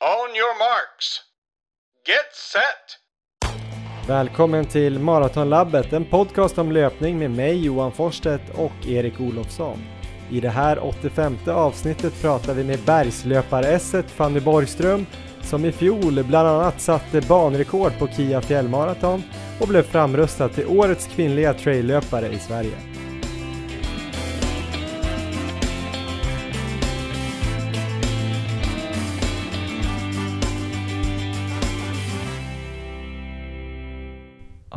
On your marks. Get set! Välkommen till Maratonlabbet, en podcast om löpning med mig Johan Forsstedt och Erik Olofsson. I det här 85 avsnittet pratar vi med bergslöparesset Fanny Borgström som i fjol bland annat satte banrekord på Kia fjällmaraton och blev framröstad till årets kvinnliga traillöpare i Sverige.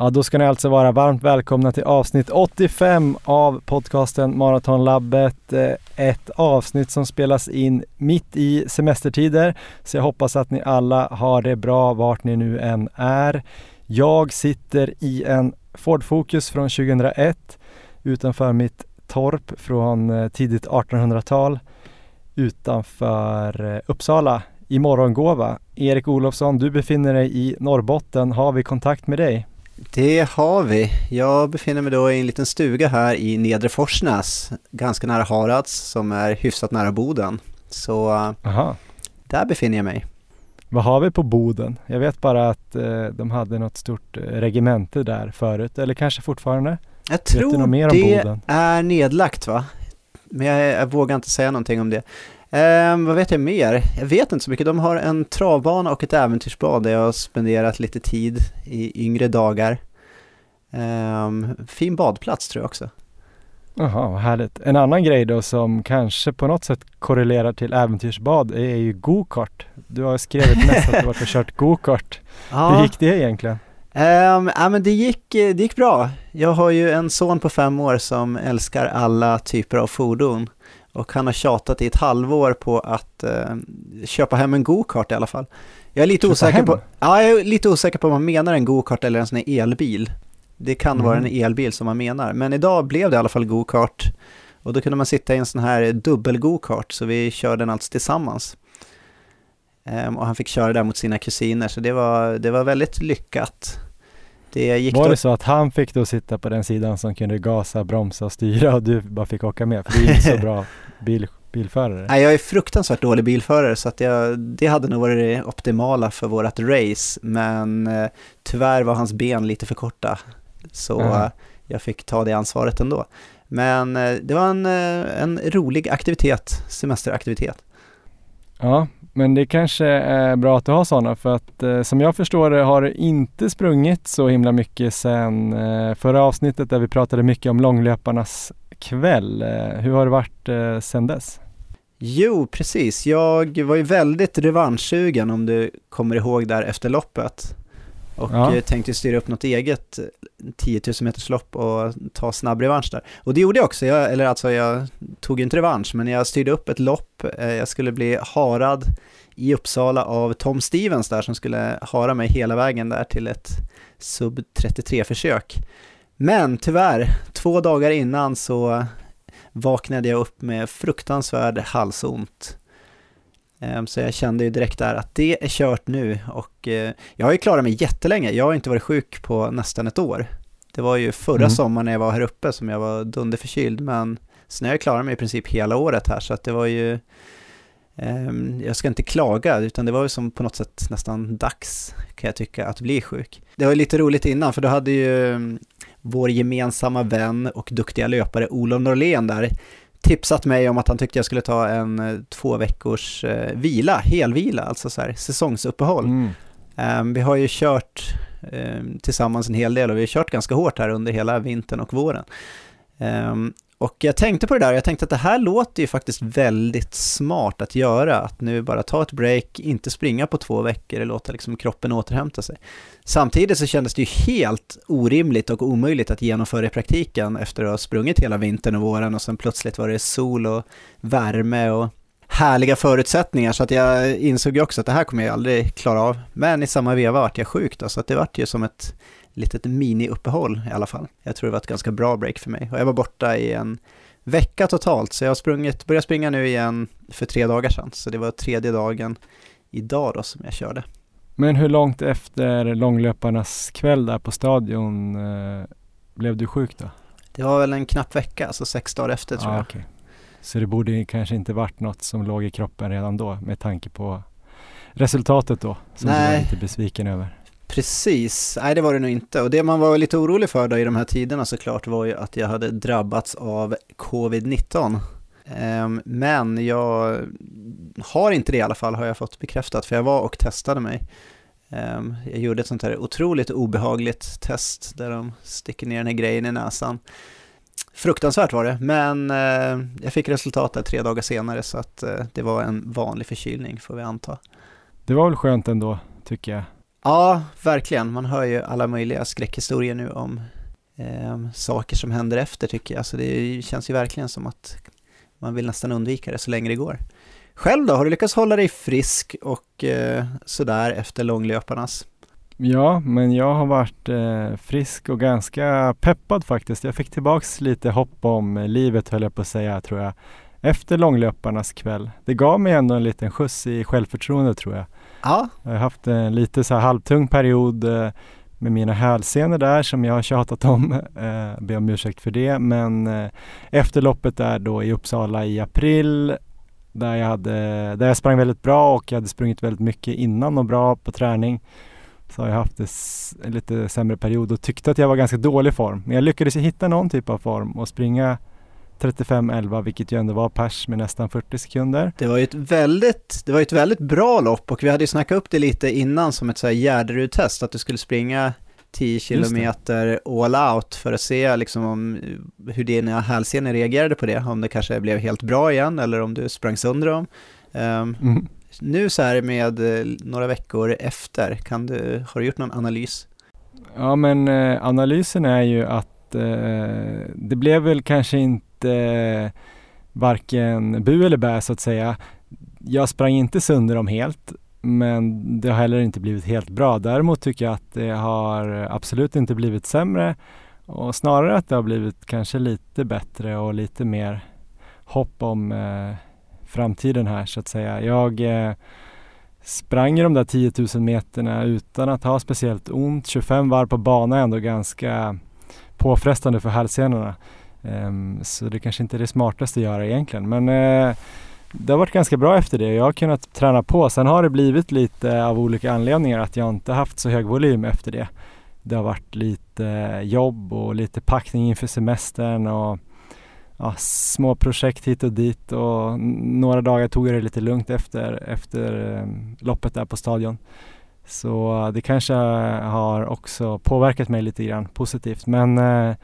Ja, då ska ni alltså vara varmt välkomna till avsnitt 85 av podcasten Maratonlabbet. Eh, ett avsnitt som spelas in mitt i semestertider, så jag hoppas att ni alla har det bra vart ni nu än är. Jag sitter i en Ford Focus från 2001 utanför mitt torp från eh, tidigt 1800-tal utanför eh, Uppsala i Morgongåva. Erik Olofsson, du befinner dig i Norrbotten. Har vi kontakt med dig? Det har vi. Jag befinner mig då i en liten stuga här i Nedre Forsnäs, ganska nära Harads som är hyfsat nära Boden. Så Aha. där befinner jag mig. Vad har vi på Boden? Jag vet bara att eh, de hade något stort eh, regemente där förut, eller kanske fortfarande? Jag tror mer om det Boden? är nedlagt va? Men jag, jag vågar inte säga någonting om det. Um, vad vet jag mer? Jag vet inte så mycket. De har en travbana och ett äventyrsbad där jag har spenderat lite tid i yngre dagar. Um, fin badplats tror jag också. Jaha, vad härligt. En annan grej då som kanske på något sätt korrelerar till äventyrsbad är ju gokart. Du har skrivit mest att du varit och kört gokart. Ja. Hur gick det egentligen? Um, ja men det gick, det gick bra. Jag har ju en son på fem år som älskar alla typer av fordon. Och han har tjatat i ett halvår på att uh, köpa hem en go-kart i alla fall. Jag är lite osäker på, ja, jag är lite osäker på om man menar en go-kart eller en sån här elbil. Det kan mm. vara en elbil som man menar. Men idag blev det i alla fall go-kart. Och då kunde man sitta i en sån här dubbel go-kart, så vi körde den alltså tillsammans. Um, och han fick köra där mot sina kusiner, så det var, det var väldigt lyckat. Det gick var då... det så att han fick då sitta på den sidan som kunde gasa, bromsa och styra och du bara fick åka med? För du är inte så bra bil, bilförare. Nej, jag är fruktansvärt dålig bilförare så att jag, det hade nog varit det optimala för vårt race. Men eh, tyvärr var hans ben lite för korta. Så mm. jag fick ta det ansvaret ändå. Men eh, det var en, eh, en rolig aktivitet, semesteraktivitet. Ja, men det kanske är bra att du har sådana för att eh, som jag förstår det har du inte sprungit så himla mycket sedan eh, förra avsnittet där vi pratade mycket om långlöparnas kväll. Eh, hur har det varit eh, sedan dess? Jo, precis. Jag var ju väldigt revanschsugen om du kommer ihåg där efter loppet. Och ja. Eh, tänkte styra upp något eget 10 000 meters lopp och ta snabb revansch där. Och det gjorde jag också, jag, eller alltså jag tog inte revansch, men jag styrde upp ett lopp. Eh, jag skulle bli harad i Uppsala av Tom Stevens där som skulle hara mig hela vägen där till ett sub 33-försök. Men tyvärr, två dagar innan så vaknade jag upp med fruktansvärd halsont. Ehm, så jag kände ju direkt där att det är kört nu och eh, jag har ju klarat mig jättelänge. Jag har inte varit sjuk på nästan ett år. Det var ju förra mm. sommaren när jag var här uppe som jag var dunderförkyld men sen har jag klarat mig i princip hela året här så att det var ju ehm, jag ska inte klaga, utan det var ju som på något sätt nästan dags, kan jag tycka, att bli sjuk. Det var lite roligt innan, för då hade ju mm, vår gemensamma vän och duktiga löpare Olof Norlén där tipsat mig om att han tyckte jag skulle ta en eh, två veckors eh, vila, helvila, alltså så här, säsongsuppehåll. Mm. Um, vi har ju kört um, tillsammans en hel del och vi har kört ganska hårt här under hela vintern och våren. Um, och jag tänkte på det där, jag tänkte att det här låter ju faktiskt väldigt smart att göra, att nu bara ta ett break, inte springa på två veckor och låta liksom kroppen återhämta sig. Samtidigt så kändes det ju helt orimligt och omöjligt att genomföra i praktiken efter att ha sprungit hela vintern och våren och sen plötsligt var det sol och värme och härliga förutsättningar så att jag insåg ju också att det här kommer jag aldrig klara av. Men i samma veva vart jag sjuk då, så att det vart ju som ett litet mini-uppehåll i alla fall. Jag tror det var ett ganska bra break för mig. Och jag var borta i en vecka totalt, så jag har sprungit, börjat springa nu igen för tre dagar sedan. Så det var tredje dagen idag då som jag körde. Men hur långt efter långlöparnas kväll där på stadion eh, blev du sjuk då? Det var väl en knapp vecka, alltså sex dagar efter tror ah, jag. Okay. Så det borde kanske inte varit något som låg i kroppen redan då med tanke på resultatet då som Nej. du var lite besviken över. Precis, nej det var det nog inte. Och det man var lite orolig för då i de här tiderna såklart var ju att jag hade drabbats av covid-19. Ehm, men jag har inte det i alla fall, har jag fått bekräftat, för jag var och testade mig. Ehm, jag gjorde ett sånt här otroligt obehagligt test där de sticker ner den här grejen i näsan. Fruktansvärt var det, men eh, jag fick resultatet tre dagar senare så att eh, det var en vanlig förkylning får vi anta. Det var väl skönt ändå, tycker jag. Ja, verkligen. Man hör ju alla möjliga skräckhistorier nu om eh, saker som händer efter tycker jag. Så det känns ju verkligen som att man vill nästan undvika det så länge det går. Själv då, har du lyckats hålla dig frisk och eh, sådär efter långlöparnas? Ja, men jag har varit eh, frisk och ganska peppad faktiskt. Jag fick tillbaks lite hopp om livet höll jag på att säga tror jag. Efter långlöparnas kväll. Det gav mig ändå en liten skjuts i självförtroende tror jag. Ja. Jag har haft en lite så här halvtung period eh, med mina hälsenor där som jag har tjatat om. Eh, ber om ursäkt för det. Men eh, efter loppet där då i Uppsala i april där jag, hade, där jag sprang väldigt bra och jag hade sprungit väldigt mycket innan och bra på träning. Så har jag haft en lite sämre period och tyckte att jag var ganska dålig form. Men jag lyckades hitta någon typ av form och springa 35-11 vilket ju ändå var pers med nästan 40 sekunder. Det var ju ett väldigt, det var ett väldigt bra lopp och vi hade ju snackat upp det lite innan som ett så här Gärderud-test att du skulle springa 10 kilometer all out för att se liksom om, hur dina hälsenor reagerade på det, om det kanske blev helt bra igen eller om du sprang sönder dem. Um, mm. Nu så här med eh, några veckor efter, kan du, har du gjort någon analys? Ja men eh, analysen är ju att eh, det blev väl kanske inte eh, varken bu eller bä så att säga. Jag sprang inte sönder dem helt men det har heller inte blivit helt bra. Däremot tycker jag att det har absolut inte blivit sämre och snarare att det har blivit kanske lite bättre och lite mer hopp om eh, framtiden här så att säga. Jag eh, sprang de där 10 000 meterna utan att ha speciellt ont. 25 varv på bana är ändå ganska påfrestande för hälsenorna. Ehm, så det kanske inte är det smartaste att göra egentligen. Men eh, det har varit ganska bra efter det. Jag har kunnat träna på. Sen har det blivit lite av olika anledningar att jag inte haft så hög volym efter det. Det har varit lite eh, jobb och lite packning inför semestern och ja, små projekt hit och dit och några dagar tog jag det lite lugnt efter, efter ehm, loppet där på stadion. Så eh, det kanske har också påverkat mig lite grann positivt men eh,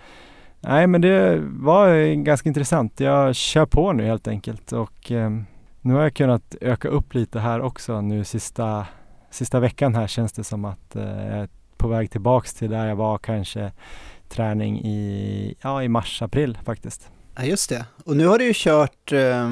nej men det var ganska intressant. Jag kör på nu helt enkelt och eh, nu har jag kunnat öka upp lite här också nu sista, sista veckan här känns det som att eh, jag är på väg tillbaks till där jag var kanske träning i, ja, i mars, april faktiskt. Ja, just det. Och nu har du ju kört eh,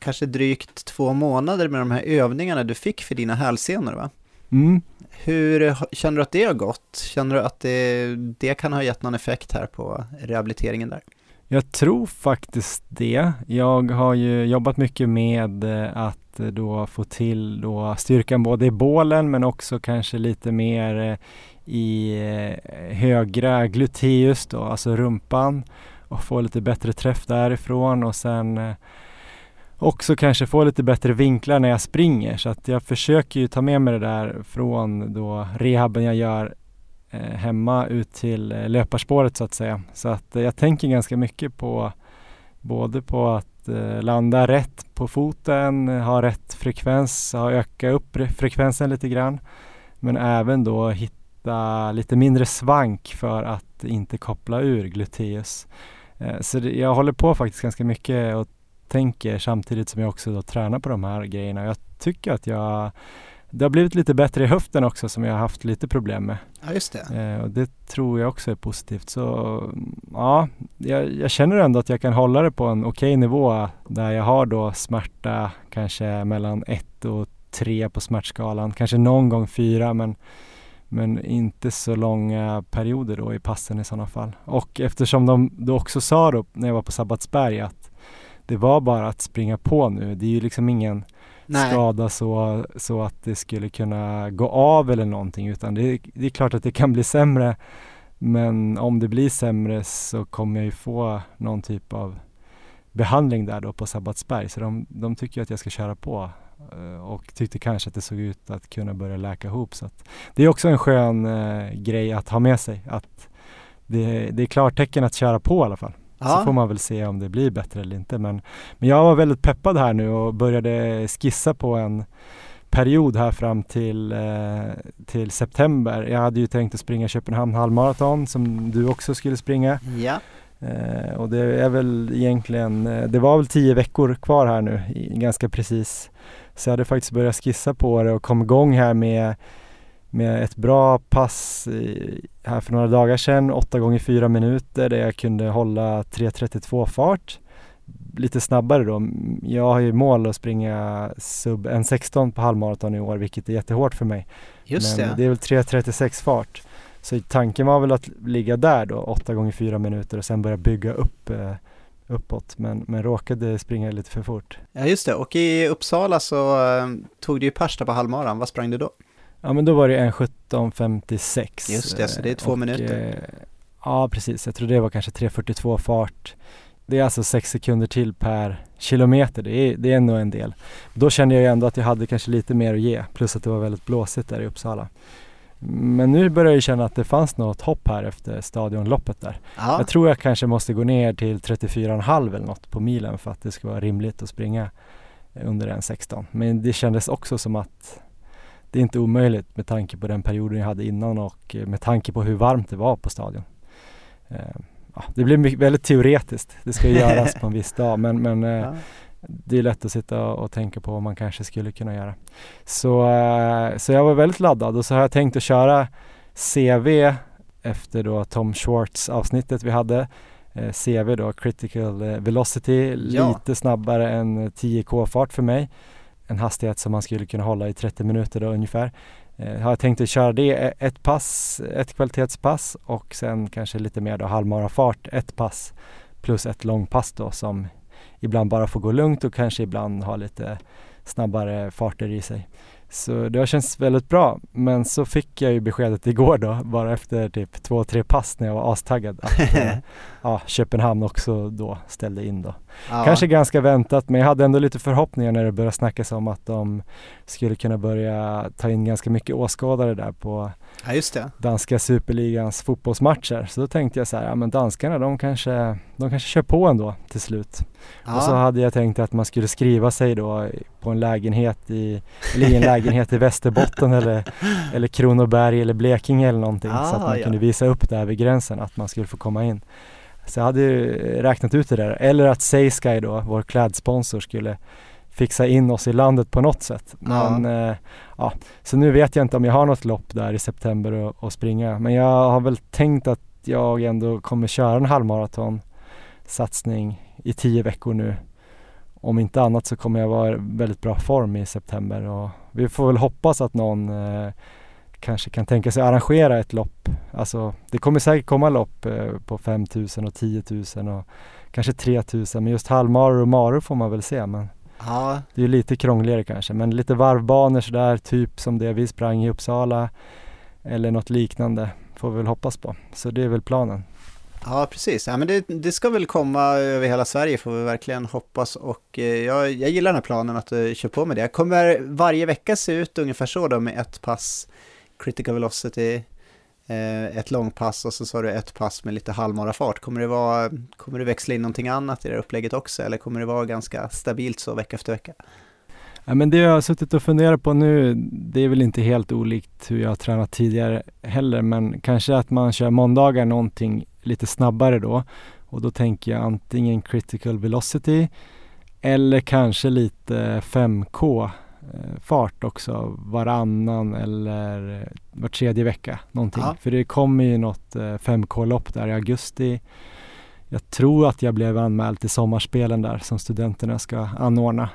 kanske drygt två månader med de här övningarna du fick för dina hälsenor, va? Mm. Hur känner du att det har gått? Känner du att det, det kan ha gett någon effekt här på rehabiliteringen där? Jag tror faktiskt det. Jag har ju jobbat mycket med eh, att då få till då styrkan både i bålen men också kanske lite mer eh, i eh, högra gluteus då, alltså rumpan och få lite bättre träff därifrån och sen eh, också kanske få lite bättre vinklar när jag springer så att jag försöker ju ta med mig det där från då rehaben jag gör eh, hemma ut till eh, löparspåret så att säga. Så att eh, jag tänker ganska mycket på både på att eh, landa rätt på foten, ha rätt frekvens, ha öka upp frekvensen lite grann. Men även då hitta lite mindre svank för att inte koppla ur gluteus. Eh, så jag håller på faktiskt ganska mycket och tänker samtidigt som jag också då tränar på de här grejerna. Jag tycker att jag det har blivit lite bättre i höften också som jag har haft lite problem med. Ja, just det. Eh, och det tror jag också är positivt. Så ja, jag, jag, känner ändå att jag kan hålla det på en okej okay nivå där jag har då smärta kanske mellan ett och tre på smärtskalan. Kanske någon gång fyra men men inte så långa perioder då i passen i sådana fall. Och eftersom de då också sa då när jag var på Sabbatsberg att det var bara att springa på nu. Det är ju liksom ingen Nej. skada så, så att det skulle kunna gå av eller någonting utan det, det är klart att det kan bli sämre. Men om det blir sämre så kommer jag ju få någon typ av behandling där då på Sabbatsberg. Så de, de tycker att jag ska köra på eh, och tyckte kanske att det såg ut att kunna börja läka ihop. Så det är också en skön eh, grej att ha med sig att det, det är klartecken att köra på i alla fall. Ja. Så får man väl se om det blir bättre eller inte. Men, men jag var väldigt peppad här nu och började skissa på en period här fram till, eh, till september. Jag hade ju tänkt att springa Köpenhamn halvmaraton som du också skulle springa. Ja. Eh, och det är väl egentligen, eh, det var väl tio veckor kvar här nu, ganska precis. Så jag hade faktiskt börjat skissa på det och kom igång här med, med ett bra pass här för några dagar sedan, 8 gånger 4 minuter där jag kunde hålla 3.32 fart. Lite snabbare då. Jag har ju mål att springa sub 1.16 på halvmaraton i år vilket är jättehårt för mig. Just Men det. det är väl 3.36 fart. Så tanken var väl att ligga där då, 8 gånger 4 minuter och sen börja bygga upp eh, uppåt men, men råkade springa lite för fort. Ja just det, och i Uppsala så eh, tog du ju pers på halvmaran, vad sprang du då? Ja men då var det 1.17.56. Just det, så det är två och, minuter. Eh, ja precis, jag tror det var kanske 3.42 fart. Det är alltså 6 sekunder till per kilometer, det är, det är ändå en del. Då kände jag ju ändå att jag hade kanske lite mer att ge, plus att det var väldigt blåsigt där i Uppsala. Men nu börjar jag känna att det fanns något hopp här efter stadionloppet där. Ja. Jag tror jag kanske måste gå ner till 34,5 eller något på milen för att det ska vara rimligt att springa under en 16. Men det kändes också som att det är inte omöjligt med tanke på den perioden jag hade innan och med tanke på hur varmt det var på stadion. Eh, ja, det blir väldigt teoretiskt. Det ska göras på en viss dag men, men eh, ja det är lätt att sitta och tänka på vad man kanske skulle kunna göra. Så, eh, så jag var väldigt laddad och så har jag tänkt att köra CV efter då Tom Schwartz avsnittet vi hade. Eh, CV då, Critical eh, Velocity, ja. lite snabbare än 10K fart för mig. En hastighet som man skulle kunna hålla i 30 minuter då ungefär. har jag tänkt att köra det ett pass, ett kvalitetspass och sen kanske lite mer då halvmara fart, ett pass plus ett långpass då som ibland bara får gå lugnt och kanske ibland ha lite snabbare farter i sig. Så det har känts väldigt bra. Men så fick jag ju beskedet igår då, bara efter typ två, tre pass när jag var astaggad att eh, ja, Köpenhamn också då ställde in då. Ja. Kanske ganska väntat men jag hade ändå lite förhoppningar när det började snackas om att de skulle kunna börja ta in ganska mycket åskådare där på ja, just det. danska superligans fotbollsmatcher. Så då tänkte jag så här, ja men danskarna de kanske, de kanske kör på ändå till slut. Ja. Och så hade jag tänkt att man skulle skriva sig då på en lägenhet i, eller i en lägenhet i Västerbotten eller, eller Kronoberg eller Blekinge eller någonting ah, så att man ja. kunde visa upp där vid gränsen att man skulle få komma in. Så jag hade ju räknat ut det där. Eller att Saysky då, vår klädsponsor, skulle fixa in oss i landet på något sätt. Men ja. Eh, ja. så nu vet jag inte om jag har något lopp där i september att springa. Men jag har väl tänkt att jag ändå kommer köra en halvmaraton satsning i tio veckor nu. Om inte annat så kommer jag vara i väldigt bra form i september och vi får väl hoppas att någon eh, kanske kan tänka sig arrangera ett lopp. Alltså det kommer säkert komma lopp eh, på 5000 och 10 000 och kanske 3000 men just halvmaror och maror får man väl se men ja. det är lite krångligare kanske men lite varvbanor sådär typ som det vi sprang i Uppsala eller något liknande får vi väl hoppas på. Så det är väl planen. Ja, precis. Ja, men det, det, ska väl komma över hela Sverige får vi verkligen hoppas och eh, jag, jag gillar den här planen att du kör på med det. Kommer varje vecka se ut ungefär så då med ett pass critical velocity, eh, ett långpass och så sa du ett pass med lite halvmara fart. Kommer det, vara, kommer du växla in någonting annat i det här upplägget också eller kommer det vara ganska stabilt så vecka efter vecka? Ja, men det jag har suttit och funderat på nu, det är väl inte helt olikt hur jag har tränat tidigare heller, men kanske att man kör måndagar någonting lite snabbare då. Och då tänker jag antingen critical velocity eller kanske lite 5K fart också varannan eller var tredje vecka någonting. Ja. För det kommer ju något 5K-lopp eh, där i augusti. Jag tror att jag blev anmäld till sommarspelen där som studenterna ska anordna.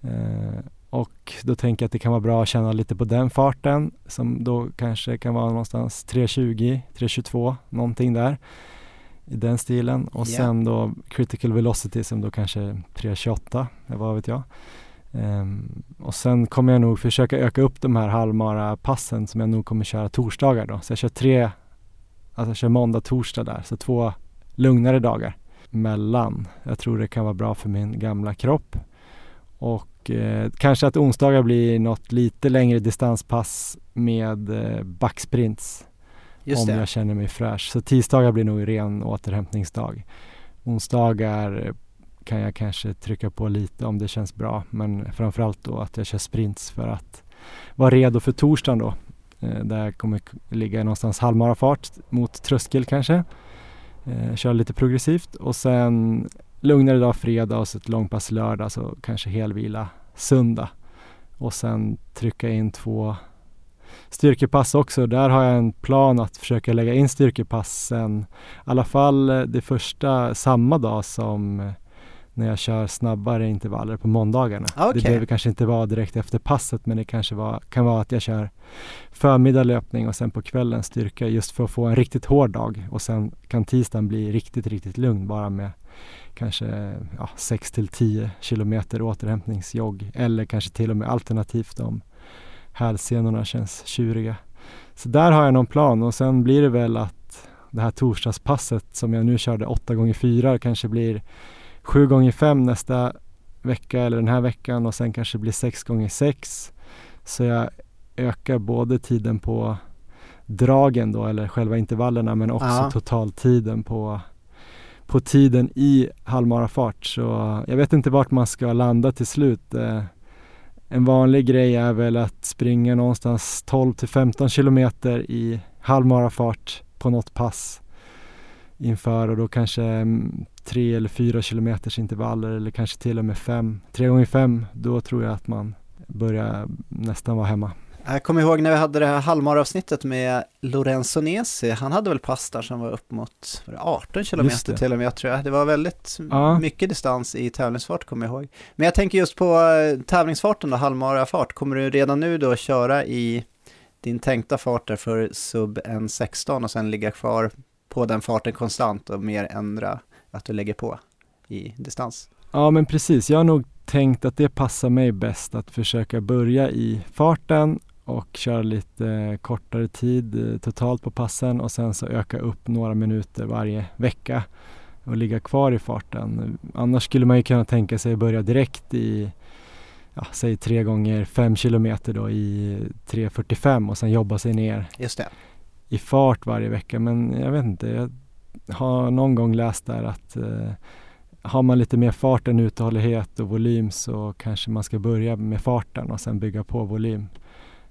Eh, och då tänker jag att det kan vara bra att känna lite på den farten som då kanske kan vara någonstans 3.20, 3.22 någonting där i den stilen och yeah. sen då critical velocity som då kanske 3.28, vad vet jag. Um, och sen kommer jag nog försöka öka upp de här halvmara passen som jag nog kommer köra torsdagar då. Så jag kör tre, alltså jag kör måndag, torsdag där. Så två lugnare dagar mellan. Jag tror det kan vara bra för min gamla kropp. Och och eh, kanske att onsdagar blir något lite längre distanspass med eh, backsprints Just om det. jag känner mig fräsch. Så tisdagar blir nog ren återhämtningsdag. Onsdagar kan jag kanske trycka på lite om det känns bra men framförallt då att jag kör sprints för att vara redo för torsdagen då. Eh, där jag kommer ligga någonstans halvmarafart mot tröskel kanske. Eh, köra lite progressivt och sen lugnare dag fredag och så ett långpass lördag så kanske helvila söndag. Och sen trycka in två styrkepass också. Där har jag en plan att försöka lägga in styrkepassen i alla fall eh, det första samma dag som eh, när jag kör snabbare intervaller på måndagarna. Ah, okej. Det behöver kanske inte vara direkt efter passet men det kanske var, kan vara att jag kör förmiddag löpning och sen på kvällen styrka just för att få en riktigt hård dag och sen kan tisdagen bli riktigt, riktigt lugn bara med kanske ja, 6 till 10 kilometer återhämtningsjogg eller kanske till och med alternativt om hälsenorna känns tjuriga. Så där har jag någon plan och sen blir det väl att det här torsdagspasset som jag nu körde 8 gånger 4 kanske blir 7 gånger 5 nästa vecka eller den här veckan och sen kanske blir 6 gånger 6 Så jag ökar både tiden på dragen då eller själva intervallerna men också Ja. totaltiden på, på tiden i halvmarafart. Så jag vet inte vart man ska landa till slut. Eh, en vanlig grej är väl att springa någonstans 12 till 15 kilometer i halvmarafart på något pass inför och då kanske mm, tre eller fyra kilometers intervaller eller kanske till och med fem. Tre gånger fem, då tror jag att man börjar nästan vara hemma. Jag kommer ihåg när vi hade det här halvmaravsnittet med Lorenzo Nesi. Han hade väl pass där som var upp mot var det 18 Just kilometer till och med tror jag. Det var väldigt Ja. mycket distans i tävlingsfart kommer jag ihåg. Men jag tänker just på eh, tävlingsfarten då, halvmarafart. Kommer du redan nu då köra i din tänkta fart där för sub 1.16 och sen ligga kvar på den farten konstant och mer ändra att du lägger på i distans? Ja men precis, jag har nog tänkt att det passar mig bäst att försöka börja i farten och köra lite kortare tid eh, totalt på passen och sen så öka upp några minuter varje vecka och ligga kvar i farten. Annars skulle man ju kunna tänka sig att börja direkt i ja, säg tre gånger fem kilometer då i 3.45 och sen jobba sig ner Just det. I fart varje vecka men jag vet inte, jag har någon gång läst där att eh, har man lite mer fart än uthållighet och volym så kanske man ska börja med farten och sen bygga på volym.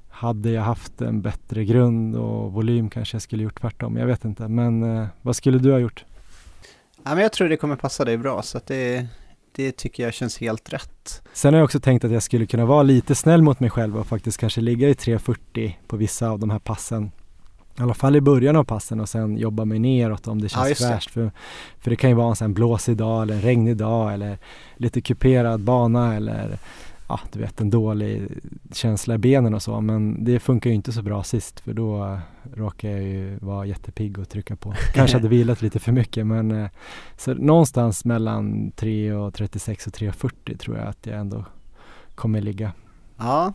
Hade jag haft en bättre grund och volym kanske jag skulle gjort tvärtom, jag vet inte. Men eh, vad skulle du ha gjort? Ja, men jag tror det kommer passa dig bra så att det, det tycker jag känns helt rätt. Sen har jag också tänkt att jag skulle kunna vara lite snäll mot mig själv och faktiskt kanske ligga i 3.40 på vissa av de här passen. I alla fall i början av passen och sen jobba mig neråt om det Ja, känns det. fräscht. För, för det kan ju vara en sån blåsig dag eller en regnig dag eller lite kuperad bana eller ja, du vet en dålig känsla i benen och så. Men det funkar ju inte så bra sist för då råkar jag ju vara jättepigg och trycka på. Kanske hade vilat lite för mycket men eh, så någonstans mellan 3.36 och 3.40 tror jag att jag ändå kommer ligga. Ja,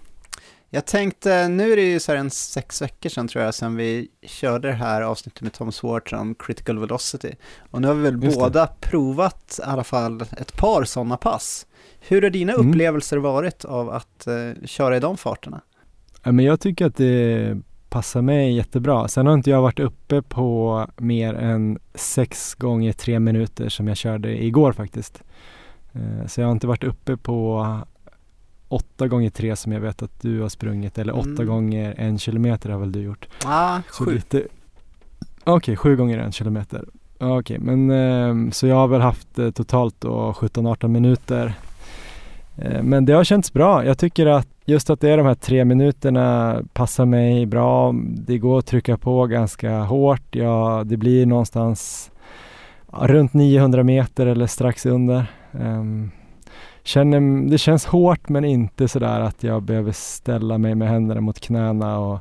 jag tänkte, nu är det ju så här en sex veckor sedan tror jag, sedan vi körde det här avsnittet med Tom Swartz om critical velocity. Och nu har vi väl Just det. båda provat i alla fall ett par sådana pass. Hur har dina Mm. upplevelser varit av att eh, köra i de farterna? Ja, men jag tycker att det passar mig jättebra. Sen har inte jag varit uppe på mer än sex gånger tre minuter som jag körde igår faktiskt. Eh, Så jag har inte varit uppe på åtta gånger tre som jag vet att du har sprungit eller åtta Mm. gånger en kilometer har väl du gjort. Ah, Så sju. lite- Okej, sju gånger en kilometer. Okej, men eh, så jag har väl haft eh, totalt då 17-18 minuter. Eh, men det har känts bra. Jag tycker att just att det är de här tre minuterna passar mig bra. Det går att trycka på ganska hårt. Ja, det blir någonstans runt 900 meter eller strax under. Ehm, känner, det känns hårt men inte sådär att jag behöver ställa mig med händerna mot knäna och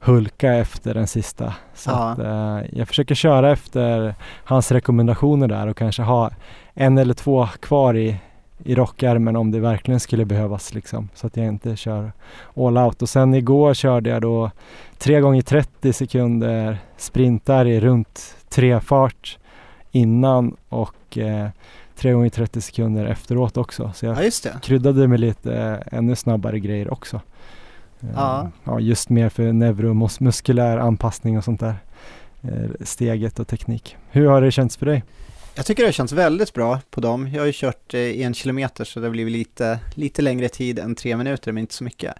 hulka efter den sista. Så Ja. att, eh, jag försöker köra efter hans rekommendationer där och kanske ha en eller två kvar i, i rockärmen om det verkligen skulle behövas liksom. Så att jag inte kör all out. Och sen igår körde jag då 3 gånger 30 sekunder sprintar i runt tre fart innan och eh, 3 gånger 30 sekunder efteråt också. Så jag Ja, kryddade med lite eh, ännu snabbare grejer också. Eh, Ja. ja, just mer för neuromuskulär anpassning och sånt där. Eh, steget och teknik. Hur har det känts för dig? Jag tycker det har känts väldigt bra på dem. Jag har ju kört en kilometer så det har blivit lite, lite längre tid än tre minuter, men inte så mycket.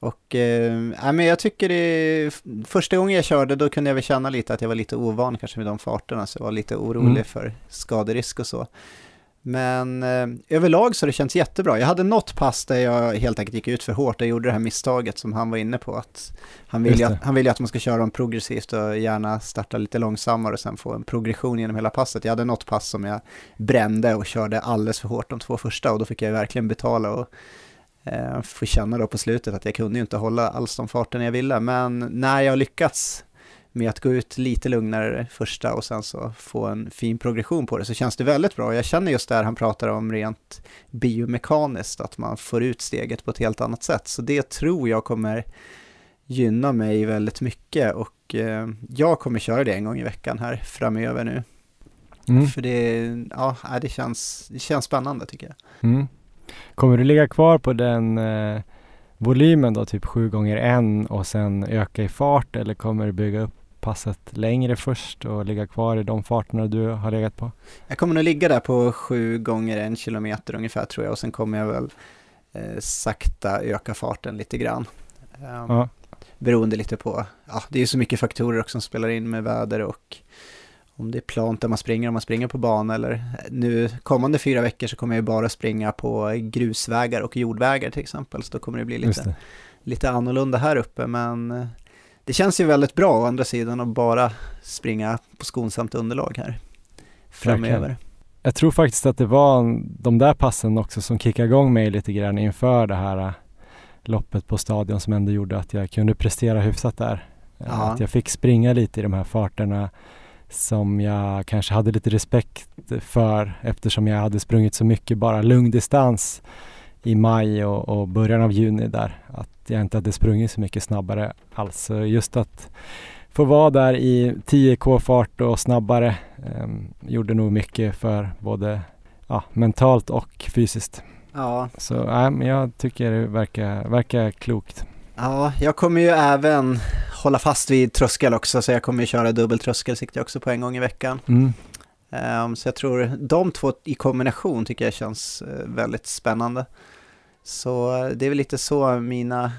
Och eh, men jag tycker det, första gången jag körde då kunde jag väl känna lite att jag var lite ovan kanske med de farterna, så jag var lite orolig Mm. för skaderisk och så. Men eh, överlag så har det känts jättebra. Jag hade något pass där jag helt enkelt gick ut för hårt och gjorde det här misstaget som han var inne på. Att han, vill ju att, han vill ju att man ska köra dem progressivt och gärna starta lite långsammare och sen få en progression genom hela passet. Jag hade något pass som jag brände och körde alldeles för hårt de två första och då fick jag verkligen betala och eh, få känna då på slutet att jag kunde ju inte hålla alls de farten jag ville. Men när jag lyckats med att gå ut lite lugnare första och sen så få en fin progression på det så känns det väldigt bra. Jag känner just där han pratar om rent biomekaniskt att man får ut steget på ett helt annat sätt. Så det tror jag kommer gynna mig väldigt mycket och eh, jag kommer köra det en gång i veckan här framöver nu. Mm. För det, ja, nej, det, känns, det känns spännande tycker jag. Mm. Kommer du ligga kvar på den eh, volymen då, typ sju gånger en och sen öka i fart eller kommer du bygga upp passet längre först och ligga kvar i de farterna du har legat på? Jag kommer nog ligga där på sju gånger en kilometer ungefär tror jag och sen kommer jag väl eh, sakta öka farten lite grann. Um, Ja. Beroende lite på, ja det är ju så mycket faktorer också som spelar in med väder och om det är plant där man springer, om man springer på bana eller nu kommande fyra veckor så kommer jag ju bara springa på grusvägar och jordvägar till exempel så då kommer det bli lite, det. lite annorlunda här uppe men eh, det känns ju väldigt bra å andra sidan att bara springa på skonsamt underlag här framöver. Jag tror faktiskt att det var de där passen också som kickade igång mig lite grann inför det här äh, loppet på stadion som ändå gjorde att jag kunde prestera hyfsat där. Ja. Att jag fick springa lite i de här farterna som jag kanske hade lite respekt för eftersom jag hade sprungit så mycket bara lungdistans i maj och, och början av juni där. Att jag inte hade sprungit så mycket snabbare alls. Så just att få vara där i 10k fart och snabbare ehm, gjorde nog mycket för både ja, mentalt och fysiskt. Ja, Så men jag tycker det verkar, verkar klokt. Ja, jag kommer ju även hålla fast vid tröskel också så jag kommer ju köra dubbeltröskel siktar jag också på en gång i veckan. Mm. Ehm, så jag tror de två i kombination tycker jag känns eh, väldigt spännande. Så eh, det är väl lite så mina,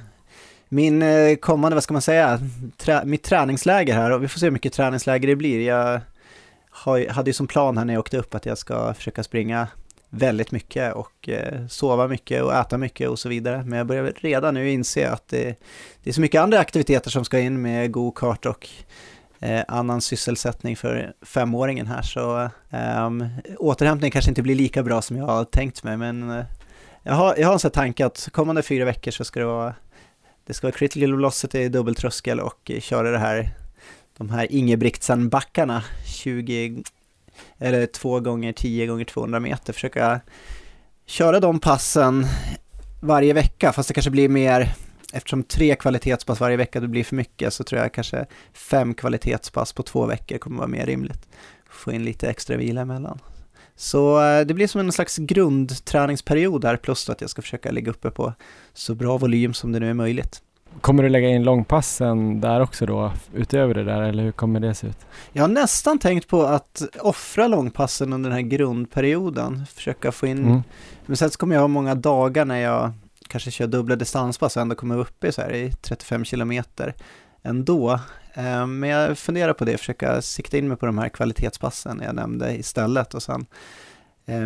min eh, kommande, vad ska man säga, trä, mitt träningsläger här och vi får se hur mycket träningsläger det blir. Jag har, hade ju som plan här när jag åkte upp att jag ska försöka springa väldigt mycket och eh, sova mycket och äta mycket och så vidare. Men jag börjar redan nu inse att det, det är så mycket andra aktiviteter som ska in med go-kart och eh, annan sysselsättning för femåringen här så eh, återhämtning kanske inte blir lika bra som jag har tänkt mig men eh, jag, har, jag har en sån här tanke att kommande fyra veckor så ska det vara det ska vara critical velocity, dubbeltröskel och köra det här de här Ingebrigtsen-backarna 20 eller 2 gånger 10 gånger 200 meter försöka köra de passen varje vecka fast det kanske blir mer eftersom tre kvalitetspass varje vecka det blir för mycket så tror jag kanske fem kvalitetspass på två veckor kommer vara mer rimligt. Få in lite extra vila emellan. Så eh, det blir som en slags grundträningsperiod där plus att jag ska försöka ligga uppe på så bra volym som det nu är möjligt. Kommer du lägga in långpassen där också då utöver det där eller hur kommer det se ut? Jag har nästan tänkt på att offra långpassen under den här grundperioden, försöka få in Mm. Men sen så kommer jag ha många dagar när jag kanske kör dubbla distanspass och ändå kommer upp i så här i 35 kilometer ändå. Eh, Men jag funderar på det, försöka sikta in mig på de här kvalitetspassen jag nämnde istället och sen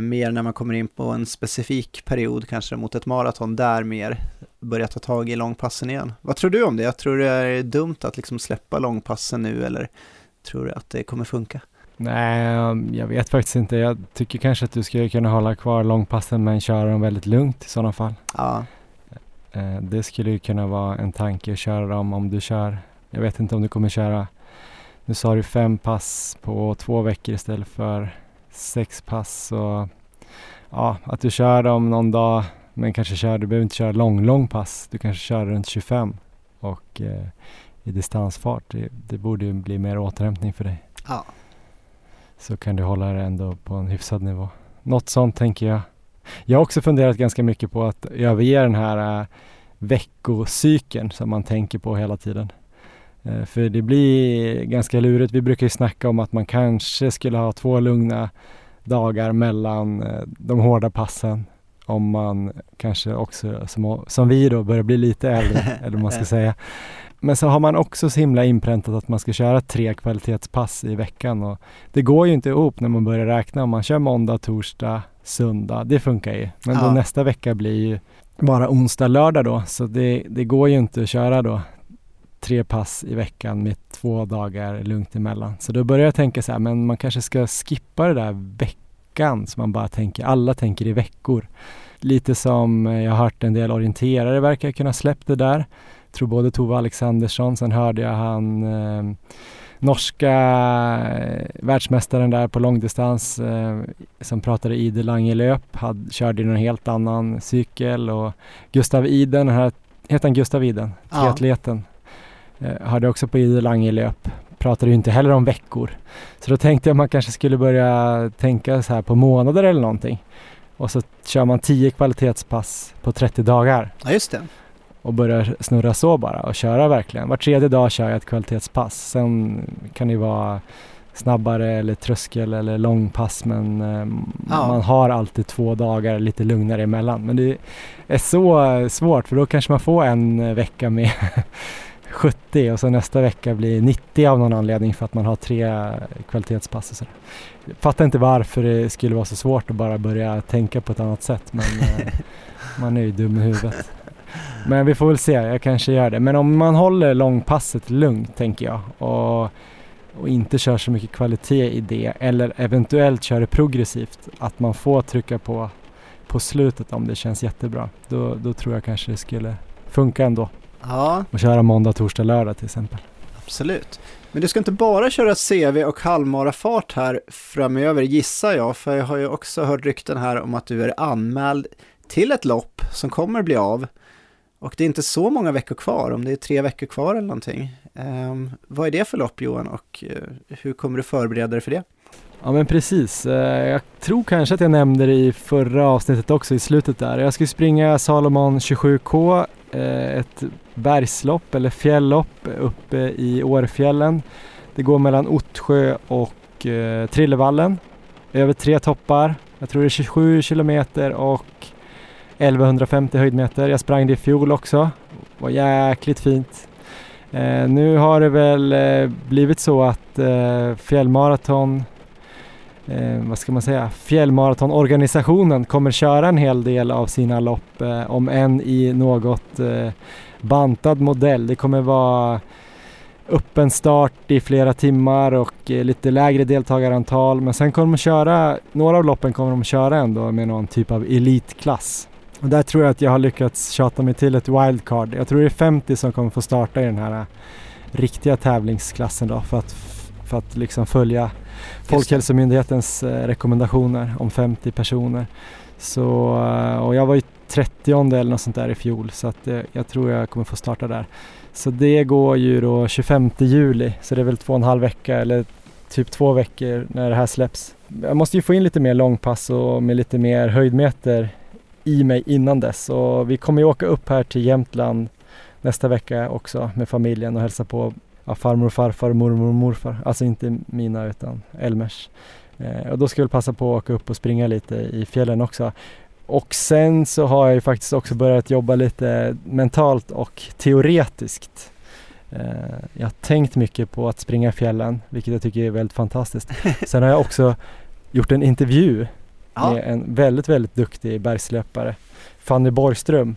mer när man kommer in på en specifik period, kanske mot ett maraton, där mer börja ta tag i långpassen igen. Vad tror du om det? Jag tror det är dumt att liksom släppa långpassen nu eller tror du att det kommer funka? Nej, jag vet faktiskt inte. Jag tycker kanske att du skulle kunna hålla kvar långpassen men köra dem väldigt lugnt i sådana fall. Ja, Eh, Det skulle ju kunna vara en tanke att köra dem om du kör. Jag vet inte om du kommer köra. Nu sa du fem pass på två veckor istället för sex pass. Så ja, att du kör dem någon dag men kanske kör, du behöver inte köra lång, lång pass. Du kanske kör runt 25 och eh, i distansfart. Det, det borde ju bli mer återhämtning för dig. ja. Så kan du hålla det ändå på en hyfsad nivå. något sånt tänker jag. Jag har också funderat ganska mycket på att överge den här äh, veckocykeln som man tänker på hela tiden. Äh, för det blir ganska lurigt. Vi brukar ju snacka om att man kanske skulle ha två lugna dagar mellan äh, de hårda passen om man kanske också som, som vi då börjar bli lite äldre, eller vad man ska säga. Men så har man också så himla inpräntat att man ska köra tre kvalitetspass i veckan och det går ju inte ihop när man börjar räkna om man kör måndag, torsdag, söndag. Det funkar ju. Men då nästa vecka blir ju bara onsdag, lördag då. Så det, det går ju inte att köra då tre pass i veckan med två dagar lugnt emellan. Så då börjar jag tänka så här, men man kanske ska skippa det där veckan så man bara tänker, alla tänker i veckor. Lite som jag har hört en del orienterare verkar kunna släppt det där tror både Tove Alexandersson, sen hörde jag han eh, norska eh, världsmästaren där på långdistans eh, som pratade idellangelöp, körde någon helt annan cykel och Gustav Iden, här, heter han Gustav Iden, triatleten, ja. Eh, hörde också på idellangelöp pratade ju inte heller om veckor. Så då tänkte jag man kanske skulle börja tänka så här på månader eller någonting. Och så kör man 10 kvalitetspass på 30 dagar. Ja, just det och börjar snurra så bara och köra verkligen. Var tredje dag kör jag ett kvalitetspass. Sen kan det vara snabbare eller tröskel eller långpass men eh, ja. man har alltid två dagar lite lugnare emellan. Men det är så svårt för då kanske man får en vecka med 70 och så nästa vecka blir 90 av någon anledning för att man har tre kvalitetspass. Och så. Jag fattar inte varför det skulle vara så svårt att bara börja tänka på ett annat sätt men eh, man är ju dum i huvudet. Men vi får väl se, jag kanske gör det. Men om man håller långpasset lugnt tänker jag och, och inte kör så mycket kvalitet i det eller eventuellt kör det progressivt, att man får trycka på på slutet om det känns jättebra. Då, då tror jag kanske det skulle funka ändå. Ja. Och köra måndag, torsdag, lördag till exempel. Absolut. Men du ska inte bara köra CV och halvmarafart här framöver gissar jag, för jag har ju också hört rykten här om att du är anmäld till ett lopp som kommer bli av. Och det är inte så många veckor kvar, om det är tre veckor kvar eller någonting. Um, vad är det för lopp Johan och uh, hur kommer du förbereda dig för det? Ja men precis, uh, jag tror kanske att jag nämnde det i förra avsnittet också i slutet där. Jag ska springa Salomon 27K, uh, eh, ett bergslopp eller fjälllopp uppe i Årfjällen. Det går mellan Ottsjö och eh, Trillevallen, över tre toppar. Jag tror det är 27 kilometer och 1150 höjdmeter. Jag sprang det i fjol också. Det var jäkligt fint. Eh, nu har det väl eh, blivit så att eh, fjällmaraton eh, vad ska man säga, fjällmaratonorganisationen kommer köra en hel del av sina lopp, eh, om än i något eh, bantad modell. Det kommer vara öppen start i flera timmar och lite lägre deltagarantal men sen kommer de köra, några av loppen kommer de köra ändå med någon typ av elitklass. Och där tror jag att jag har lyckats tjata mig till ett wildcard. Jag tror det är 50 som kommer få starta i den här äh, riktiga tävlingsklassen då för att, för att liksom följa Folkhälsomyndighetens äh, rekommendationer om 50 personer. Så, och jag var ju 30 eller något sånt där i fjol så att eh, jag tror jag kommer få starta där. Så det går ju då 25 juli så det är väl två och en halv vecka eller typ två veckor när det här släpps. Jag måste ju få in lite mer långpass och med lite mer höjdmeter i mig innan dess. Och vi kommer ju åka upp här till Jämtland nästa vecka också med familjen och hälsa på ja, farmor och farfar, mormor och morfar. Alltså inte mina utan Elmers. Eh, och då ska vi passa på att åka upp och springa lite i fjällen också. Och sen så har jag ju faktiskt också börjat jobba lite mentalt och teoretiskt. Eh, jag har tänkt mycket på att springa i fjällen, vilket jag tycker är väldigt fantastiskt. Sen har jag också gjort en intervju med en väldigt, väldigt duktig bergslöpare, Fanny Borgström.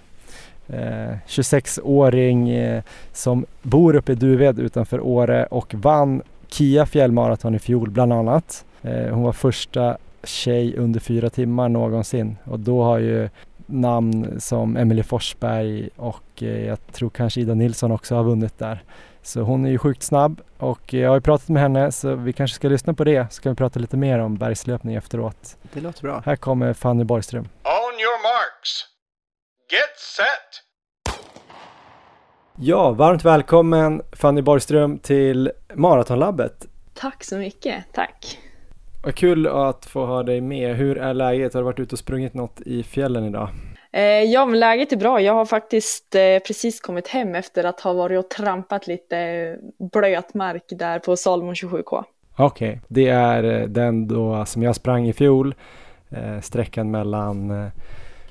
Eh, 26-åring eh, som bor uppe i Duved utanför Åre och vann Kia fjällmaraton i fjol bland annat. Eh, hon var första tjej under fyra timmar någonsin och då har ju namn som Emelie Forsberg och eh, jag tror kanske Ida Nilsson också har vunnit där. Så hon är ju sjukt snabb och jag har ju pratat med henne så vi kanske ska lyssna på det. Så kan vi prata lite mer om bergslöpning efteråt. Det låter bra. Här kommer Fanny Borgström. On your marks. Get set. Ja, varmt välkommen Fanny Borgström till Maratonlabbet. Tack så mycket, tack. Vad kul att få ha dig med. Hur är läget? Har du varit ute och sprungit något i fjällen idag? Eh, ja, men läget är bra. Jag har faktiskt eh, precis kommit hem efter att ha varit och trampat lite blöt mark där på Salomon 27K. Okej, okay. det är eh, den då som jag sprang i fjol, sträckan mellan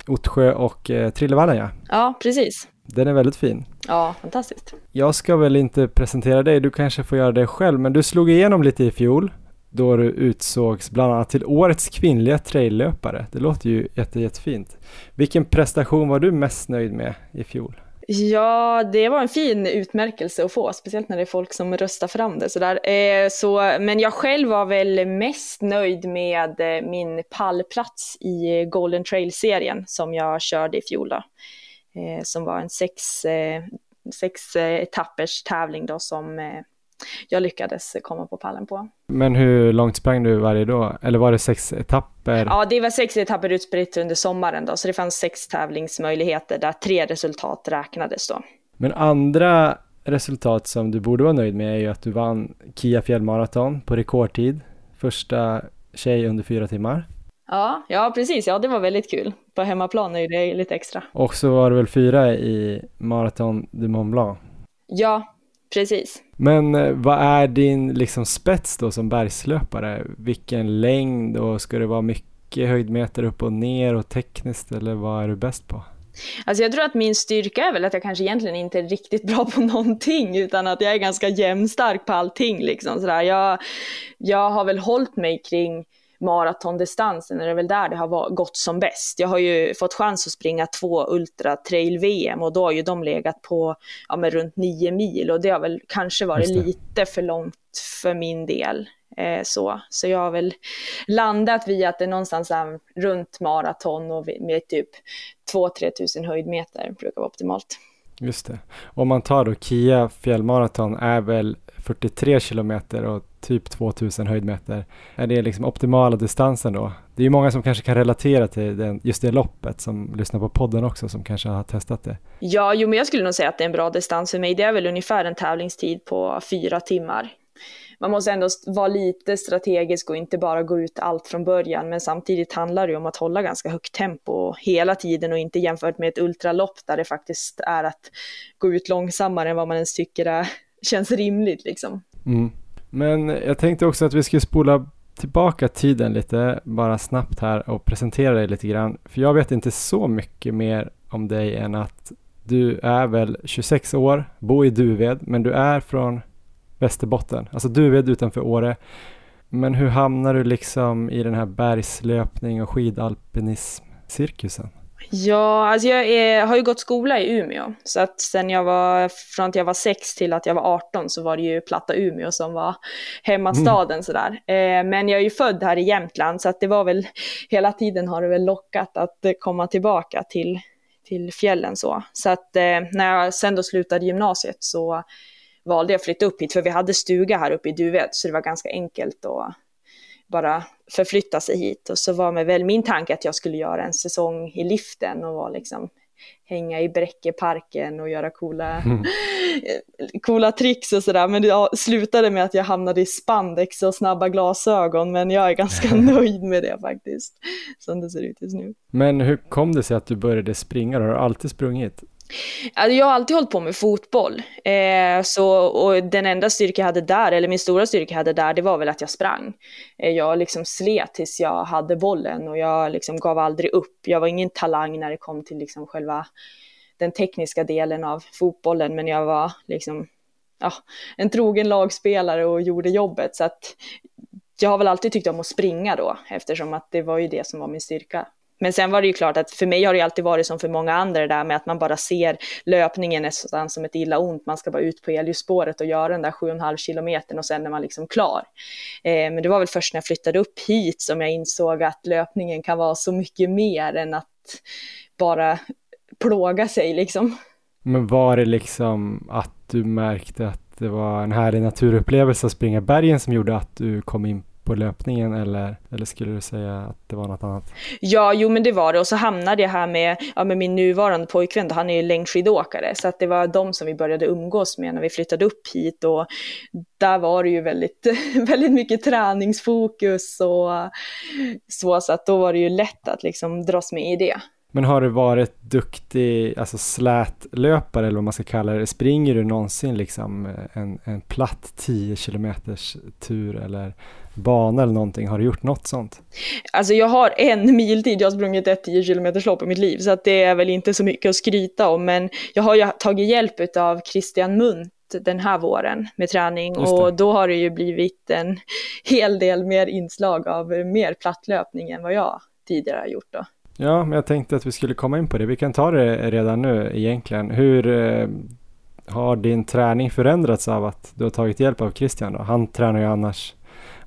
Ottsjö och Trillevallen ja. Ja, precis. Den är väldigt fin. Ja, fantastiskt. Jag ska väl inte presentera dig, du kanske får göra det själv, men du slog igenom lite i fjol då du utsågs bland annat till årets kvinnliga traillöpare. Det låter ju jätte, jättefint. Vilken prestation var du mest nöjd med i fjol? Ja, det var en fin utmärkelse att få, speciellt när det är folk som röstar fram det. Sådär. Eh, så, men jag själv var väl mest nöjd med eh, min pallplats i eh, Golden Trail-serien som jag körde i fjol. Då. Eh, som var en sex, eh, sex eh, etappers tävling då som eh, jag lyckades komma på pallen på. Men hur långt sprang du varje dag? Eller var det sex etapper? Ja, det var sex etapper utspritt under sommaren då, så det fanns sex tävlingsmöjligheter där tre resultat räknades då. Men andra resultat som du borde vara nöjd med är ju att du vann Kia fjällmaraton på rekordtid. Första tjej under fyra timmar. Ja, ja precis. Ja, det var väldigt kul. På hemmaplan är det lite extra. Och så var du väl fyra i Marathon du Mont Blanc? Ja, precis. Men eh, vad är din liksom spets då som bergslöpare? Vilken längd och ska det vara mycket höjdmeter upp och ner och tekniskt eller vad är du bäst på? Alltså jag tror att min styrka är väl att jag kanske egentligen inte är riktigt bra på någonting utan att jag är ganska jämnstark på allting. Liksom, sådär. Jag, jag har väl hållit mig kring maratondistansen är det väl där det har gått som bäst. Jag har ju fått chans att springa två Ultra Trail VM och då har ju de legat på ja, men runt nio mil och det har väl kanske varit lite för långt för min del. Eh, så. så jag har väl landat vid att det är någonstans här, runt maraton och med typ 2-3 tusen höjdmeter brukar vara optimalt. Just det. Om man tar då Kia fjällmaraton är väl 43 kilometer och typ 2000 höjdmeter. Är det liksom optimala distansen då? Det är ju många som kanske kan relatera till den, just det loppet som lyssnar på podden också som kanske har testat det. Ja, jo men jag skulle nog säga att det är en bra distans för mig. Det är väl ungefär en tävlingstid på fyra timmar. Man måste ändå vara lite strategisk och inte bara gå ut allt från början, men samtidigt handlar det om att hålla ganska högt tempo hela tiden och inte jämfört med ett ultralopp där det faktiskt är att gå ut långsammare än vad man ens tycker är, känns rimligt liksom. Mm. Men jag tänkte också att vi skulle spola tillbaka tiden lite, bara snabbt här och presentera dig lite grann. För jag vet inte så mycket mer om dig än att du är väl 26 år, bor i Duved, men du är från Västerbotten, alltså Duved utanför Åre. Men hur hamnar du liksom i den här bergslöpning och skidalpinism-cirkusen? Ja, alltså jag är, har ju gått skola i Umeå. Så att sen jag var, från att jag var 6 till att jag var 18 så var det ju Platta Umeå som var hemmastaden mm. sådär. Eh, men jag är ju född här i Jämtland så att det var väl, hela tiden har det väl lockat att komma tillbaka till, till fjällen så. Så att eh, när jag sen då slutade gymnasiet så valde jag att flytta upp hit för vi hade stuga här uppe i Duved så det var ganska enkelt att bara förflytta sig hit. Och så var med väl min tanke att jag skulle göra en säsong i liften och var liksom hänga i Bräckeparken och göra coola, mm. coola tricks och sådär. Men det slutade med att jag hamnade i spandex och snabba glasögon. Men jag är ganska nöjd med det faktiskt, som det ser ut just nu. Men hur kom det sig att du började springa? Har du alltid sprungit? Alltså jag har alltid hållit på med fotboll. Eh, så, och den enda styrka jag hade där, eller min stora styrka jag hade där, det var väl att jag sprang. Eh, jag liksom slet tills jag hade bollen och jag liksom gav aldrig upp. Jag var ingen talang när det kom till liksom själva den tekniska delen av fotbollen, men jag var liksom ja, en trogen lagspelare och gjorde jobbet. Så att jag har väl alltid tyckt om att springa då, eftersom att det var ju det som var min styrka. Men sen var det ju klart att för mig har det alltid varit som för många andra det där med att man bara ser löpningen nästan som ett illa ont. Man ska bara ut på elljusspåret och göra den där 7,5 kilometern och sen är man liksom klar. Eh, men det var väl först när jag flyttade upp hit som jag insåg att löpningen kan vara så mycket mer än att bara plåga sig liksom. Men var det liksom att du märkte att det var en härlig naturupplevelse att springa bergen som gjorde att du kom in på löpningen eller, eller skulle du säga att det var något annat? Ja, jo men det var det och så hamnade jag här med, ja, med min nuvarande pojkvän, han är ju längdskidåkare, så att det var de som vi började umgås med när vi flyttade upp hit och där var det ju väldigt, väldigt mycket träningsfokus och så, så att då var det ju lätt att liksom dras med i det. Men har du varit duktig, alltså slätlöpare eller vad man ska kalla det? Springer du någonsin liksom en, en platt 10 kilometers tur eller bana eller någonting? Har du gjort något sånt? Alltså jag har en miltid, jag har sprungit ett 10 kilometers lopp i mitt liv, så att det är väl inte så mycket att skryta om, men jag har ju tagit hjälp av Christian Munt den här våren med träning och då har det ju blivit en hel del mer inslag av mer plattlöpning än vad jag tidigare har gjort då. Ja, men jag tänkte att vi skulle komma in på det. Vi kan ta det redan nu egentligen. Hur eh, har din träning förändrats av att du har tagit hjälp av Christian då? Han tränar ju annars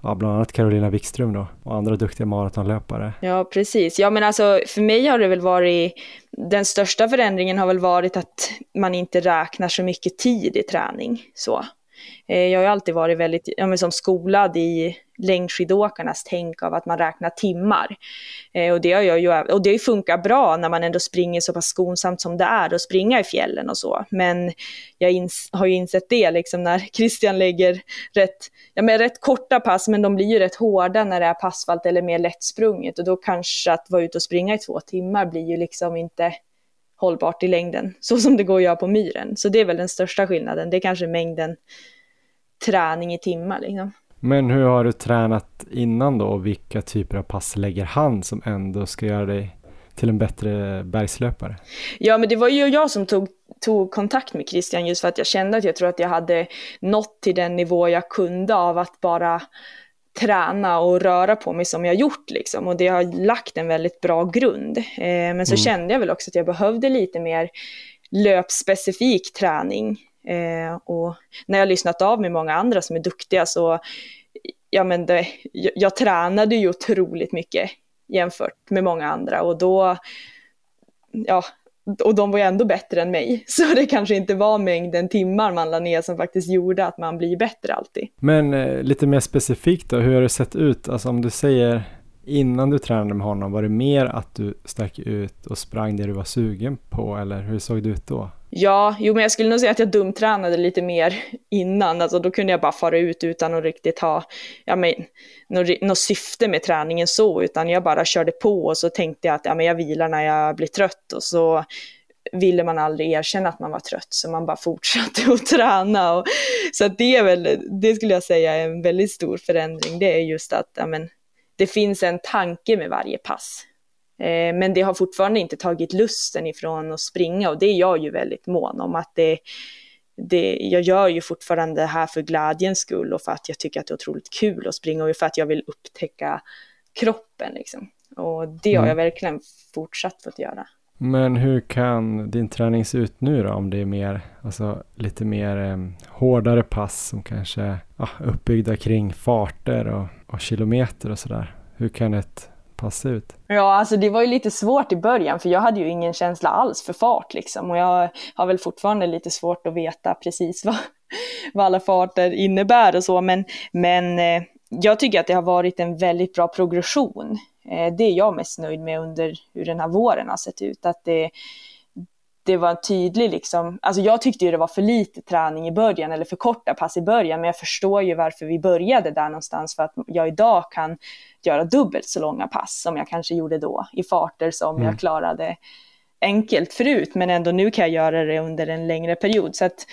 ja, bland annat Carolina Wikström då och andra duktiga maratonlöpare. Ja, precis. Ja, men alltså för mig har det väl varit, den största förändringen har väl varit att man inte räknar så mycket tid i träning så. Eh, jag har ju alltid varit väldigt, ja, men som skolad i längdskidåkarnas tänk av att man räknar timmar. Eh, och det har jag ju, och det funkar bra när man ändå springer så pass skonsamt som det är att springa i fjällen och så. Men jag ins, har ju insett det liksom när Christian lägger rätt, ja, men rätt korta pass, men de blir ju rätt hårda när det är passfalt eller mer lättsprunget och då kanske att vara ute och springa i två timmar blir ju liksom inte hållbart i längden, så som det går att göra på myren. Så det är väl den största skillnaden, det är kanske mängden träning i timmar. Liksom. Men hur har du tränat innan då och vilka typer av pass lägger han som ändå ska göra dig till en bättre bergslöpare? Ja, men det var ju jag som tog, tog kontakt med Christian just för att jag kände att jag tror att jag hade nått till den nivå jag kunde av att bara träna och röra på mig som jag gjort liksom. Och det har lagt en väldigt bra grund. Eh, men så mm. kände jag väl också att jag behövde lite mer löpspecifik träning. Eh, och när jag lyssnat av med många andra som är duktiga så, ja men det, jag, jag tränade ju otroligt mycket jämfört med många andra och då, ja, och de var ju ändå bättre än mig. Så det kanske inte var mängden timmar man la ner som faktiskt gjorde att man blir bättre alltid. Men eh, lite mer specifikt då, hur har det sett ut? Alltså om du säger innan du tränade med honom, var det mer att du stack ut och sprang det du var sugen på eller hur såg det ut då? Ja, jo men jag skulle nog säga att jag dumtränade lite mer innan, alltså då kunde jag bara fara ut utan att riktigt ha ja, men, något, något syfte med träningen så, utan jag bara körde på och så tänkte jag att ja, men jag vilar när jag blir trött och så ville man aldrig erkänna att man var trött, så man bara fortsatte att träna. Och, så att det är väl, det skulle jag säga är en väldigt stor förändring, det är just att ja, men, det finns en tanke med varje pass. Eh, men det har fortfarande inte tagit lusten ifrån att springa och det är jag ju väldigt mån om att det, det, jag gör ju fortfarande det här för glädjens skull och för att jag tycker att det är otroligt kul att springa och för att jag vill upptäcka kroppen liksom. Och det har jag mm. verkligen fortsatt fått göra. Men hur kan din träning se ut nu då om det är mer, alltså lite mer eh, hårdare pass som kanske är ja, uppbyggda kring farter och, och kilometer och sådär. Hur kan ett passa ut? Ja, alltså det var ju lite svårt i början för jag hade ju ingen känsla alls för fart liksom och jag har väl fortfarande lite svårt att veta precis vad, vad alla farter innebär och så men, men eh, jag tycker att det har varit en väldigt bra progression eh, det är jag mest nöjd med under hur den här våren har sett ut. Att det, det var en tydlig liksom, alltså jag tyckte ju det var för lite träning i början eller för korta pass i början, men jag förstår ju varför vi började där någonstans för att jag idag kan göra dubbelt så långa pass som jag kanske gjorde då i farter som mm. jag klarade enkelt förut, men ändå nu kan jag göra det under en längre period så att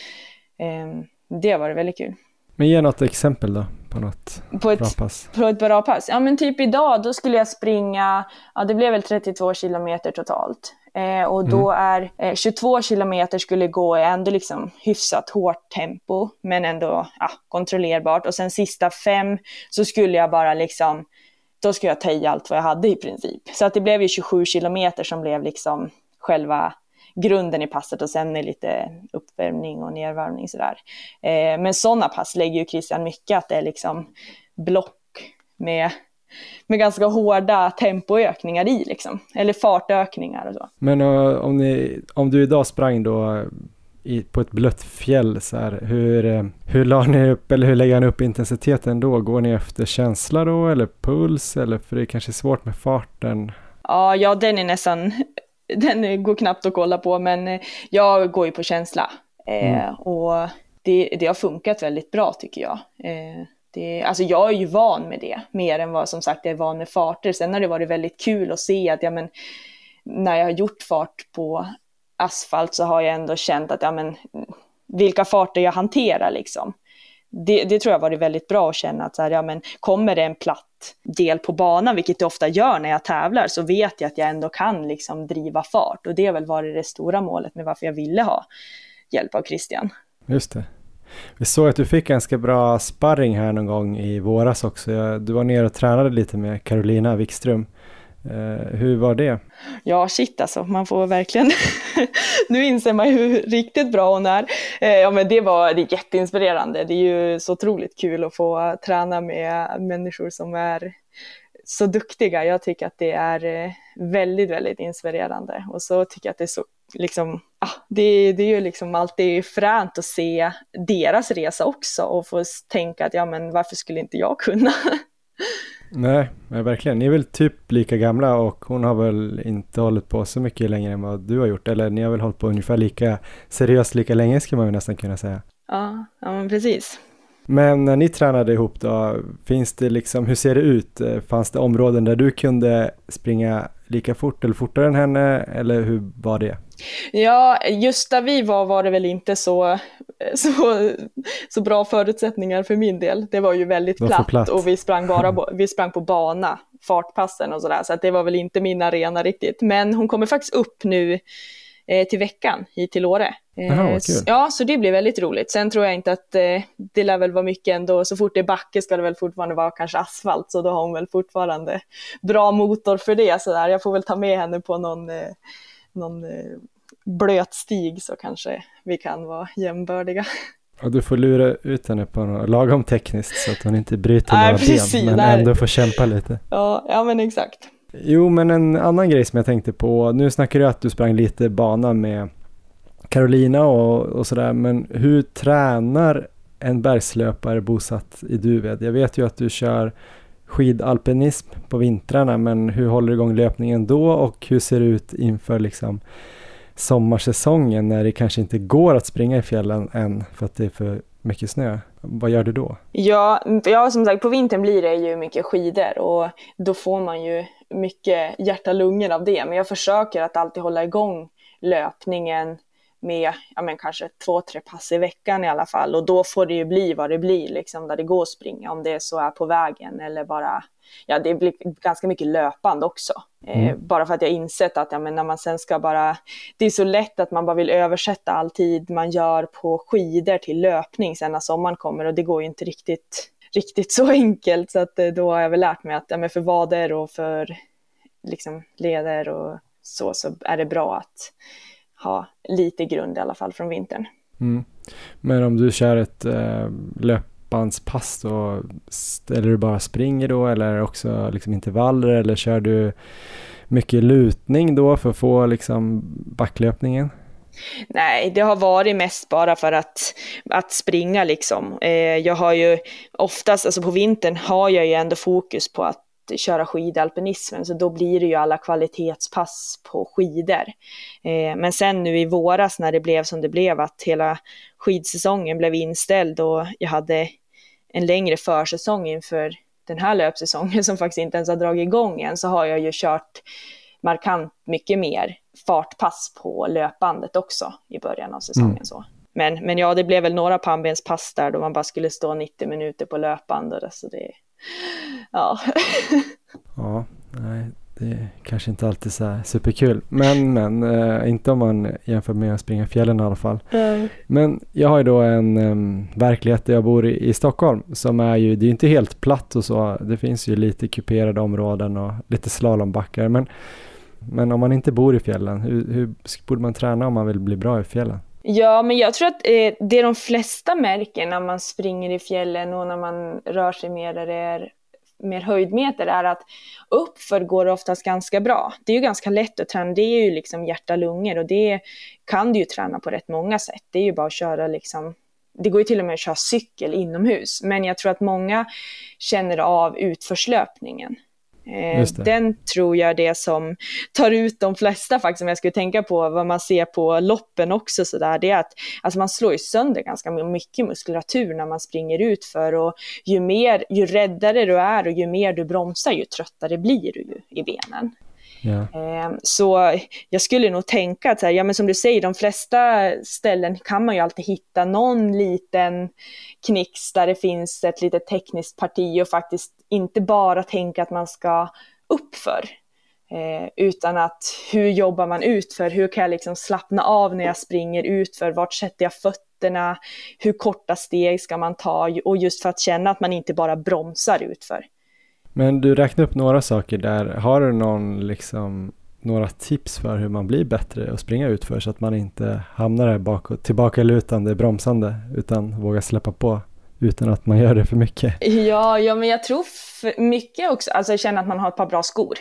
eh, det varit väldigt kul. Men ge något exempel då på något på ett, bra pass. På ett bra pass? Ja men typ idag, då skulle jag springa, ja det blev väl 32 kilometer totalt. Eh, och då mm. är eh, 22 kilometer skulle gå ändå liksom hyfsat hårt tempo, men ändå ja, kontrollerbart. Och sen sista fem så skulle jag bara liksom, då skulle jag ta i allt vad jag hade i princip. Så att det blev ju 27 kilometer som blev liksom själva grunden i passet och sen är lite uppvärmning och nedvärmning sådär. Eh, men sådana pass lägger ju Christian mycket, att det är liksom block med, med ganska hårda tempoökningar i liksom, eller fartökningar och så. Men uh, om, ni, om du idag sprang då i, på ett blött fjäll, så här, hur, uh, hur la ni upp, eller hur lägger ni upp intensiteten då? Går ni efter känsla då, eller puls, eller för det är kanske svårt med farten? Ja, ja den är nästan, den går knappt att kolla på, men jag går ju på känsla. Eh, mm. och det, det har funkat väldigt bra tycker jag. Eh, det, alltså jag är ju van med det, mer än vad som sagt jag är van med farter. Sen har det varit väldigt kul att se att ja, men, när jag har gjort fart på asfalt så har jag ändå känt att ja, men, vilka farter jag hanterar liksom. Det, det tror jag varit väldigt bra att känna att så här, ja, men, kommer det en platt del på banan, vilket det ofta gör när jag tävlar, så vet jag att jag ändå kan liksom driva fart. Och det har väl varit det stora målet med varför jag ville ha hjälp av Christian. Just det. Vi såg att du fick ganska bra sparring här någon gång i våras också. Du var nere och tränade lite med Carolina Wikström. Eh, hur var det? Ja, shit alltså, man får verkligen... nu inser man ju hur riktigt bra hon är. Eh, ja, men det var det är jätteinspirerande. Det är ju så otroligt kul att få träna med människor som är så duktiga. Jag tycker att det är eh, väldigt, väldigt inspirerande. Och så tycker jag att det är så liksom, ah, det, det är ju liksom alltid fränt att se deras resa också och få tänka att ja men varför skulle inte jag kunna? Nej, verkligen. Ni är väl typ lika gamla och hon har väl inte hållit på så mycket längre än vad du har gjort. Eller ni har väl hållit på ungefär lika seriöst lika länge skulle man ju nästan kunna säga. Ja, ja men precis. Men när ni tränade ihop då, finns det liksom, hur ser det ut? Fanns det områden där du kunde springa lika fort eller fortare än henne eller hur var det? Ja, just där vi var var det väl inte så, så, så bra förutsättningar för min del. Det var ju väldigt var platt, platt, och vi sprang, bara, vi sprang på bana, fartpassen och sådär, så att det var väl inte min arena riktigt. Men hon kommer faktiskt upp nu eh, till veckan hit till Åre. Aha, eh, ja, så det blir väldigt roligt. Sen tror jag inte att eh, det lär väl vara mycket ändå, så fort det är backe ska det väl fortfarande vara kanske asfalt, så då har hon väl fortfarande bra motor för det. Så där. Jag får väl ta med henne på någon, eh, någon eh, blöt stig så kanske vi kan vara jämbördiga. Och du får lura ut henne på något lagom tekniskt så att hon inte bryter några precis, ben, men nej. ändå får kämpa lite. Ja, ja men exakt. Jo, men en annan grej som jag tänkte på, nu snackar du att du sprang lite bana med Carolina och, och sådär, men hur tränar en bergslöpare bosatt i Duved? Jag vet ju att du kör skidalpinism på vintrarna, men hur håller du igång löpningen då och hur ser det ut inför liksom sommarsäsongen när det kanske inte går att springa i fjällen än för att det är för mycket snö? Vad gör du då? Ja, ja, som sagt på vintern blir det ju mycket skidor och då får man ju mycket hjärta-lungor av det. Men jag försöker att alltid hålla igång löpningen med ja, men kanske två, tre pass i veckan i alla fall. Och då får det ju bli vad det blir, liksom, där det går att springa, om det så är på vägen eller bara, ja det blir ganska mycket löpande också. Eh, mm. Eh, bara för att jag insett att ja, men när man sen ska bara, det är så lätt att man bara vill översätta all tid man gör på skidor till löpning sen när sommaren kommer och det går ju inte riktigt, riktigt så enkelt. Så att eh, då har jag väl lärt mig att ja, men för vader och för liksom, leder och så, så är det bra att ha lite grund i alla fall från vintern. Mm. Men om du kör ett äh, löpbandspass då, eller du bara springer då eller också liksom intervaller eller kör du mycket lutning då för att få liksom backlöpningen? Nej, det har varit mest bara för att, att springa liksom. Eh, jag har ju oftast, alltså på vintern har jag ju ändå fokus på att köra skidalpinismen, så då blir det ju alla kvalitetspass på skidor. Eh, men sen nu i våras när det blev som det blev, att hela skidsäsongen blev inställd och jag hade en längre försäsong inför den här löpsäsongen som faktiskt inte ens har dragit igång än, så har jag ju kört markant mycket mer fartpass på löpbandet också i början av säsongen. Mm. Så. Men, men ja, det blev väl några pannbenspass där då man bara skulle stå 90 minuter på löpbandet. Så det, ja. ja, nej, det är kanske inte alltid så här superkul. Men, men, äh, inte om man jämför med att springa fjällen i alla fall. Mm. Men jag har ju då en um, verklighet där jag bor i, i, Stockholm som är ju, det är inte helt platt och så. Det finns ju lite kuperade områden och lite slalombackar. Men, men om man inte bor i fjällen, hur, hur borde man träna om man vill bli bra i fjällen? Ja, men jag tror att eh, det de flesta märker när man springer i fjällen och när man rör sig mer där det är mer höjdmeter är att uppför går det oftast ganska bra. Det är ju ganska lätt att träna, det är ju liksom hjärta-lungor och det kan du ju träna på rätt många sätt. Det är ju bara att köra liksom det går ju till och med att köra cykel inomhus, men jag tror att många känner av utförslöpningen. Eh, den tror jag är det som tar ut de flesta faktiskt, om jag skulle tänka på vad man ser på loppen också sådär, det är att alltså man slår ju sönder ganska mycket muskulatur när man springer ut för och ju mer, ju räddare du är och ju mer du bromsar, ju tröttare blir du ju i benen. Yeah. Så jag skulle nog tänka att, ja men som du säger, de flesta ställen kan man ju alltid hitta någon liten knix där det finns ett litet tekniskt parti och faktiskt inte bara tänka att man ska uppför. Eh, utan att hur jobbar man utför? Hur kan jag liksom slappna av när jag springer utför? Vart sätter jag fötterna? Hur korta steg ska man ta? Och just för att känna att man inte bara bromsar utför. Men du räknade upp några saker där. Har du någon, liksom, några tips för hur man blir bättre och springa utför så att man inte hamnar där bakåt, tillbaka lutande, bromsande, utan vågar släppa på utan att man gör det för mycket? Ja, ja men jag tror mycket också, alltså jag känner att man har ett par bra skor.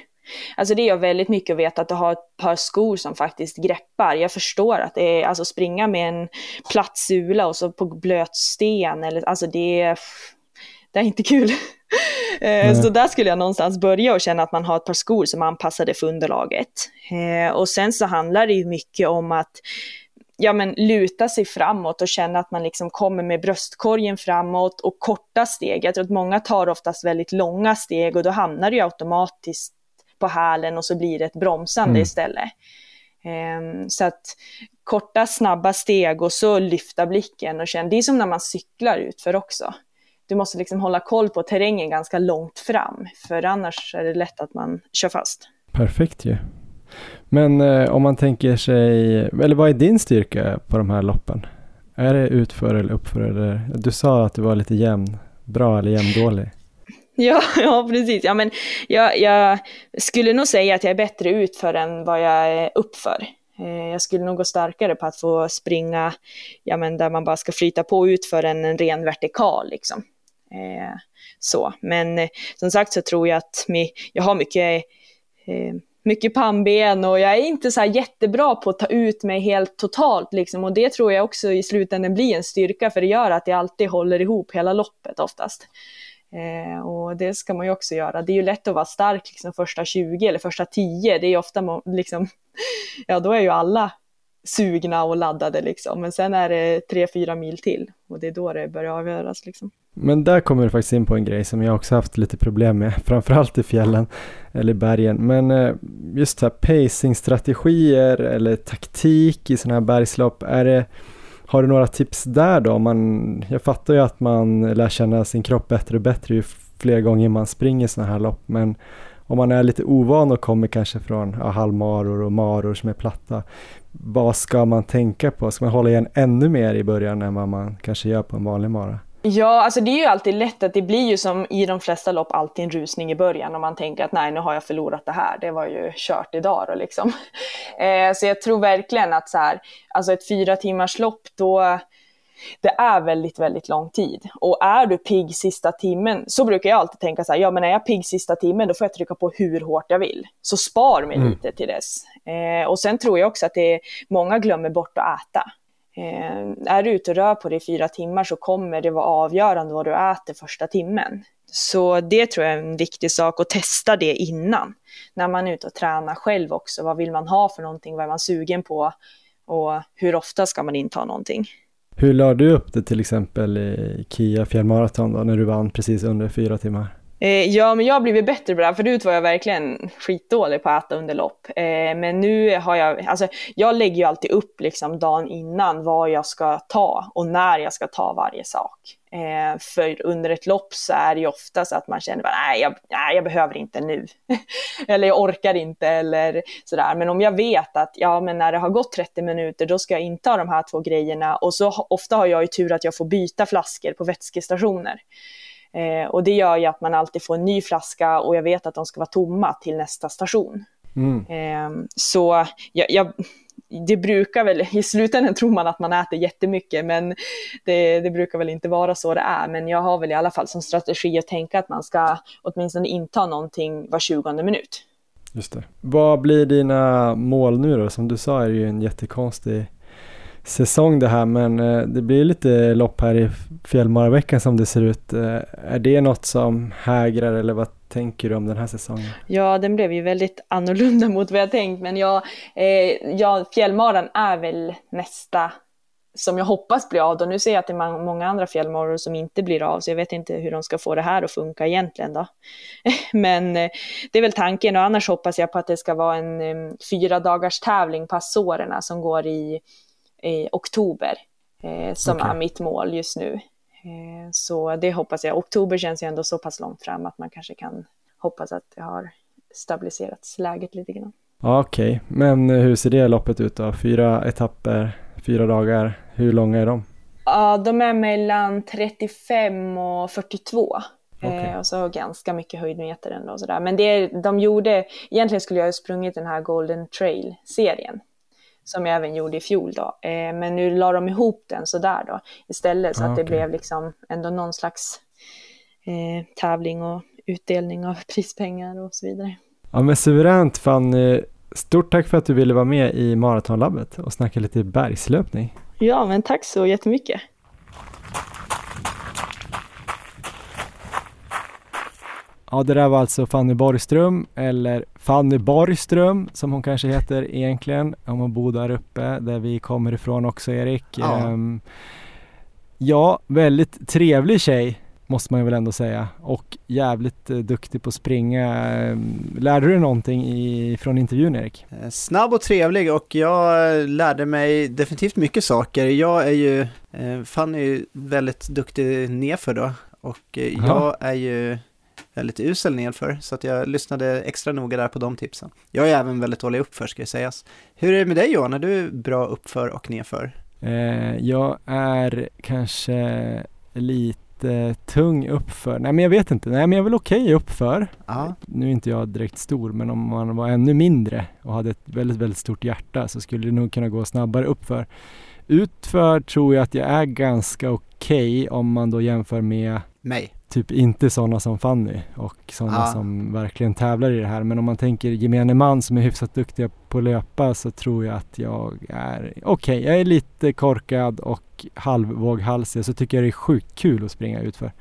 Alltså det gör väldigt mycket att veta att du har ett par skor som faktiskt greppar. Jag förstår att det är, alltså springa med en platt sula och så på blöt sten, eller, alltså det är, det är inte kul. Eh, så där skulle jag någonstans börja och känna att man har ett par skor som är anpassade för underlaget. Eh, och sen så handlar det ju mycket om att ja, men, luta sig framåt och känna att man liksom kommer med bröstkorgen framåt och korta steg. Jag tror att många tar oftast väldigt långa steg och då hamnar det ju automatiskt på hälen och så blir det ett bromsande mm. istället. Um, så att korta snabba steg och så lyfta blicken och känna, det är som när man cyklar utför också du måste liksom hålla koll på terrängen ganska långt fram, för annars är det lätt att man kör fast. Perfekt ju. Men eh, om man tänker sig, eller vad är din styrka på de här loppen? Är det utför eller uppför? Eller, du sa att du var lite jämn, bra eller jämndålig. Ja, ja precis. Ja, men jag, jag, skulle nog säga att jag är bättre utför än vad jag är uppför. Eh, jag skulle nog gå starkare på att få springa ja, men där man bara ska flyta på utför än en ren vertikal. Liksom. Eh, så. Men eh, som sagt så tror jag att mi, jag har mycket, eh, mycket pannben och jag är inte så jättebra på att ta ut mig helt totalt liksom. Och det tror jag också i slutändan blir en styrka för det gör att jag alltid håller ihop hela loppet oftast. Eh, och det ska man ju också göra. Det är ju lätt att vara stark liksom första 20 eller första 10. Det är ju ofta liksom, ja då är ju alla sugna och laddade liksom. Men sen är det tre, fyra mil till och det är då det börjar avgöras liksom. Men där kommer du faktiskt in på en grej som jag också haft lite problem med, framförallt i fjällen eller i bergen. Men eh, just just här pacingstrategier eller taktik i sådana här bergslopp, är det, har du några tips där då? Man, jag fattar ju att man lär känna sin kropp bättre och bättre ju fler gånger man springer sådana här lopp, men om man är lite ovan och kommer kanske från ja, halvmaror och maror som är platta, vad ska man tänka på? Ska man hålla igen ännu mer i början än vad man kanske gör på en vanlig mara? Ja, alltså det är ju alltid lätt att det blir ju som i de flesta lopp alltid en rusning i början och man tänker att nej, nu har jag förlorat det här. Det var ju kört idag då liksom. Eh, så jag tror verkligen att så här, alltså ett fyra timmars lopp då, det är väldigt, väldigt lång tid. Och är du pigg sista timmen, så brukar jag alltid tänka så här, ja men är jag pigg sista timmen, då får jag trycka på hur hårt jag vill. Så spar mig mm. lite till dess. Eh, och sen tror jag också att det är, många glömmer bort att äta. Eh, är du ute och rör på dig i fyra timmar så kommer det vara avgörande vad du äter första timmen. Så det tror jag är en viktig sak att testa det innan. När man är ute och tränar själv också. Vad vill man ha för någonting? Vad är man sugen på? Och hur ofta ska man inta någonting? Hur la du upp det till exempel i Kia fjällmaraton då, när du vann precis under fyra timmar? Eh, ja, men jag har blivit bättre på det här. Förut var jag verkligen skitdålig på att äta under lopp. Eh, men nu har jag, alltså jag lägger ju alltid upp liksom dagen innan vad jag ska ta och när jag ska ta varje sak. Eh, för under ett lopp så är det ju ofta så att man känner att nej, jag, nej, jag behöver inte nu. eller jag orkar inte eller sådär. Men om jag vet att ja, men när det har gått 30 minuter då ska jag inta de här två grejerna och så ofta har jag ju tur att jag får byta flaskor på vätskestationer. Eh, och det gör ju att man alltid får en ny flaska och jag vet att de ska vara tomma till nästa station. Mm. Eh, så jag, jag, det brukar väl, i slutändan tror man att man äter jättemycket, men det, det, brukar väl inte vara så det är. Men jag har väl i alla fall som strategi att tänka att man ska åtminstone inta någonting var 20 minut. Just det. Vad blir dina mål nu då? Som du sa är det ju en jättekonstig säsong det här men eh, det blir lite lopp här i fjällmaraveckan som det ser ut. Eh, är det något som hägrar eller vad tänker du om den här säsongen? Ja, den blev ju väldigt annorlunda mot vad jag tänkt men jag, eh, ja, fjällmaran är väl nästa som jag hoppas blir av. Då. Nu ser jag att det är många andra fjällmaror som inte blir av, så jag vet inte hur de ska få det här att funka egentligen. Då. Men eh, det är väl tanken och annars hoppas jag på att det ska vara en um, fyra dagars tävling på Azorerna som går i, i oktober, eh, som okay. är mitt mål just nu. Eh, så det hoppas jag. Oktober känns ju ändå så pass långt fram att man kanske kan hoppas att det har stabiliserats läget lite grann. Okej, okay. men hur ser det loppet ut då? Fyra etapper, fyra dagar. Hur långa är de? Ja, de är mellan 35 och 42. Okay. Eh, och så ganska mycket höjdmeter ändå. Och sådär. Men det de gjorde, egentligen skulle jag ha sprungit den här Golden Trail-serien. Som jag även gjorde i fjol då. Eh, men nu la de ihop den sådär då istället. Så ah, att det blev liksom ändå någon slags eh, tävling och utdelning av prispengar och så vidare. Ja men suveränt Fanny. Stort tack för att du ville vara med i Maratonlabbet och snacka lite bergslöpning. Ja, men tack så jättemycket. Ja, det där var alltså Fanny Borgström, eller Fanny Borgström som hon kanske heter egentligen, om hon bor där uppe där vi kommer ifrån också Erik. Ja, um, ja väldigt trevlig tjej måste man väl ändå säga och jävligt eh, duktig på att springa. Ehm, lärde du någonting i, från intervjun Erik? Eh, snabb och trevlig och jag eh, lärde mig definitivt mycket saker. Jag är ju, eh, Fanny är ju väldigt duktig nerför då och eh, jag är ju väldigt usel nedför så att jag lyssnade extra noga där på de tipsen. Jag är även väldigt dålig uppför ska jag sägas. Hur är det med dig Johan? Är du bra uppför och nedför? Eh, jag är kanske lite jättetung uppför. Nej men jag vet inte. Nej men jag är väl okej okay uppför. Aha. Nu är inte jag direkt stor men om man var ännu mindre och hade ett väldigt, väldigt stort hjärta så skulle det nog kunna gå snabbare uppför. Utför tror jag att jag är ganska okej okay om man då jämför med mig. Typ inte sådana som Fanny och sådana ah. som verkligen tävlar i det här. Men om man tänker gemene man som är hyfsat duktiga på att löpa så tror jag att jag är okej. Okay, jag är lite korkad och halvvåghalsig så tycker jag det är sjukt kul att springa utför.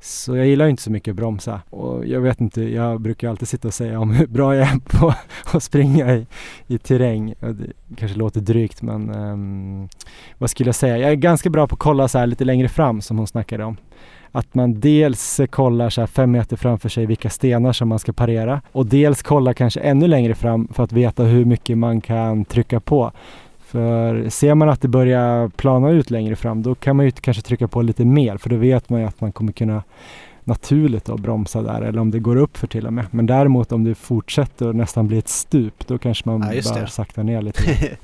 Så jag gillar inte så mycket att bromsa och jag vet inte, jag brukar alltid sitta och säga om hur bra jag är på att springa i, i terräng. Det kanske låter drygt men um, vad skulle jag säga? Jag är ganska bra på att kolla så här lite längre fram som hon snackade om att man dels kollar så fem meter framför sig vilka stenar som man ska parera och dels kollar kanske ännu längre fram för att veta hur mycket man kan trycka på. För ser man att det börjar plana ut längre fram då kan man ju kanske trycka på lite mer för då vet man ju att man kommer kunna naturligt att bromsa där eller om det går upp för till och med. Men däremot om det fortsätter och nästan blir ett stup då kanske man ja, bör sakta ner lite.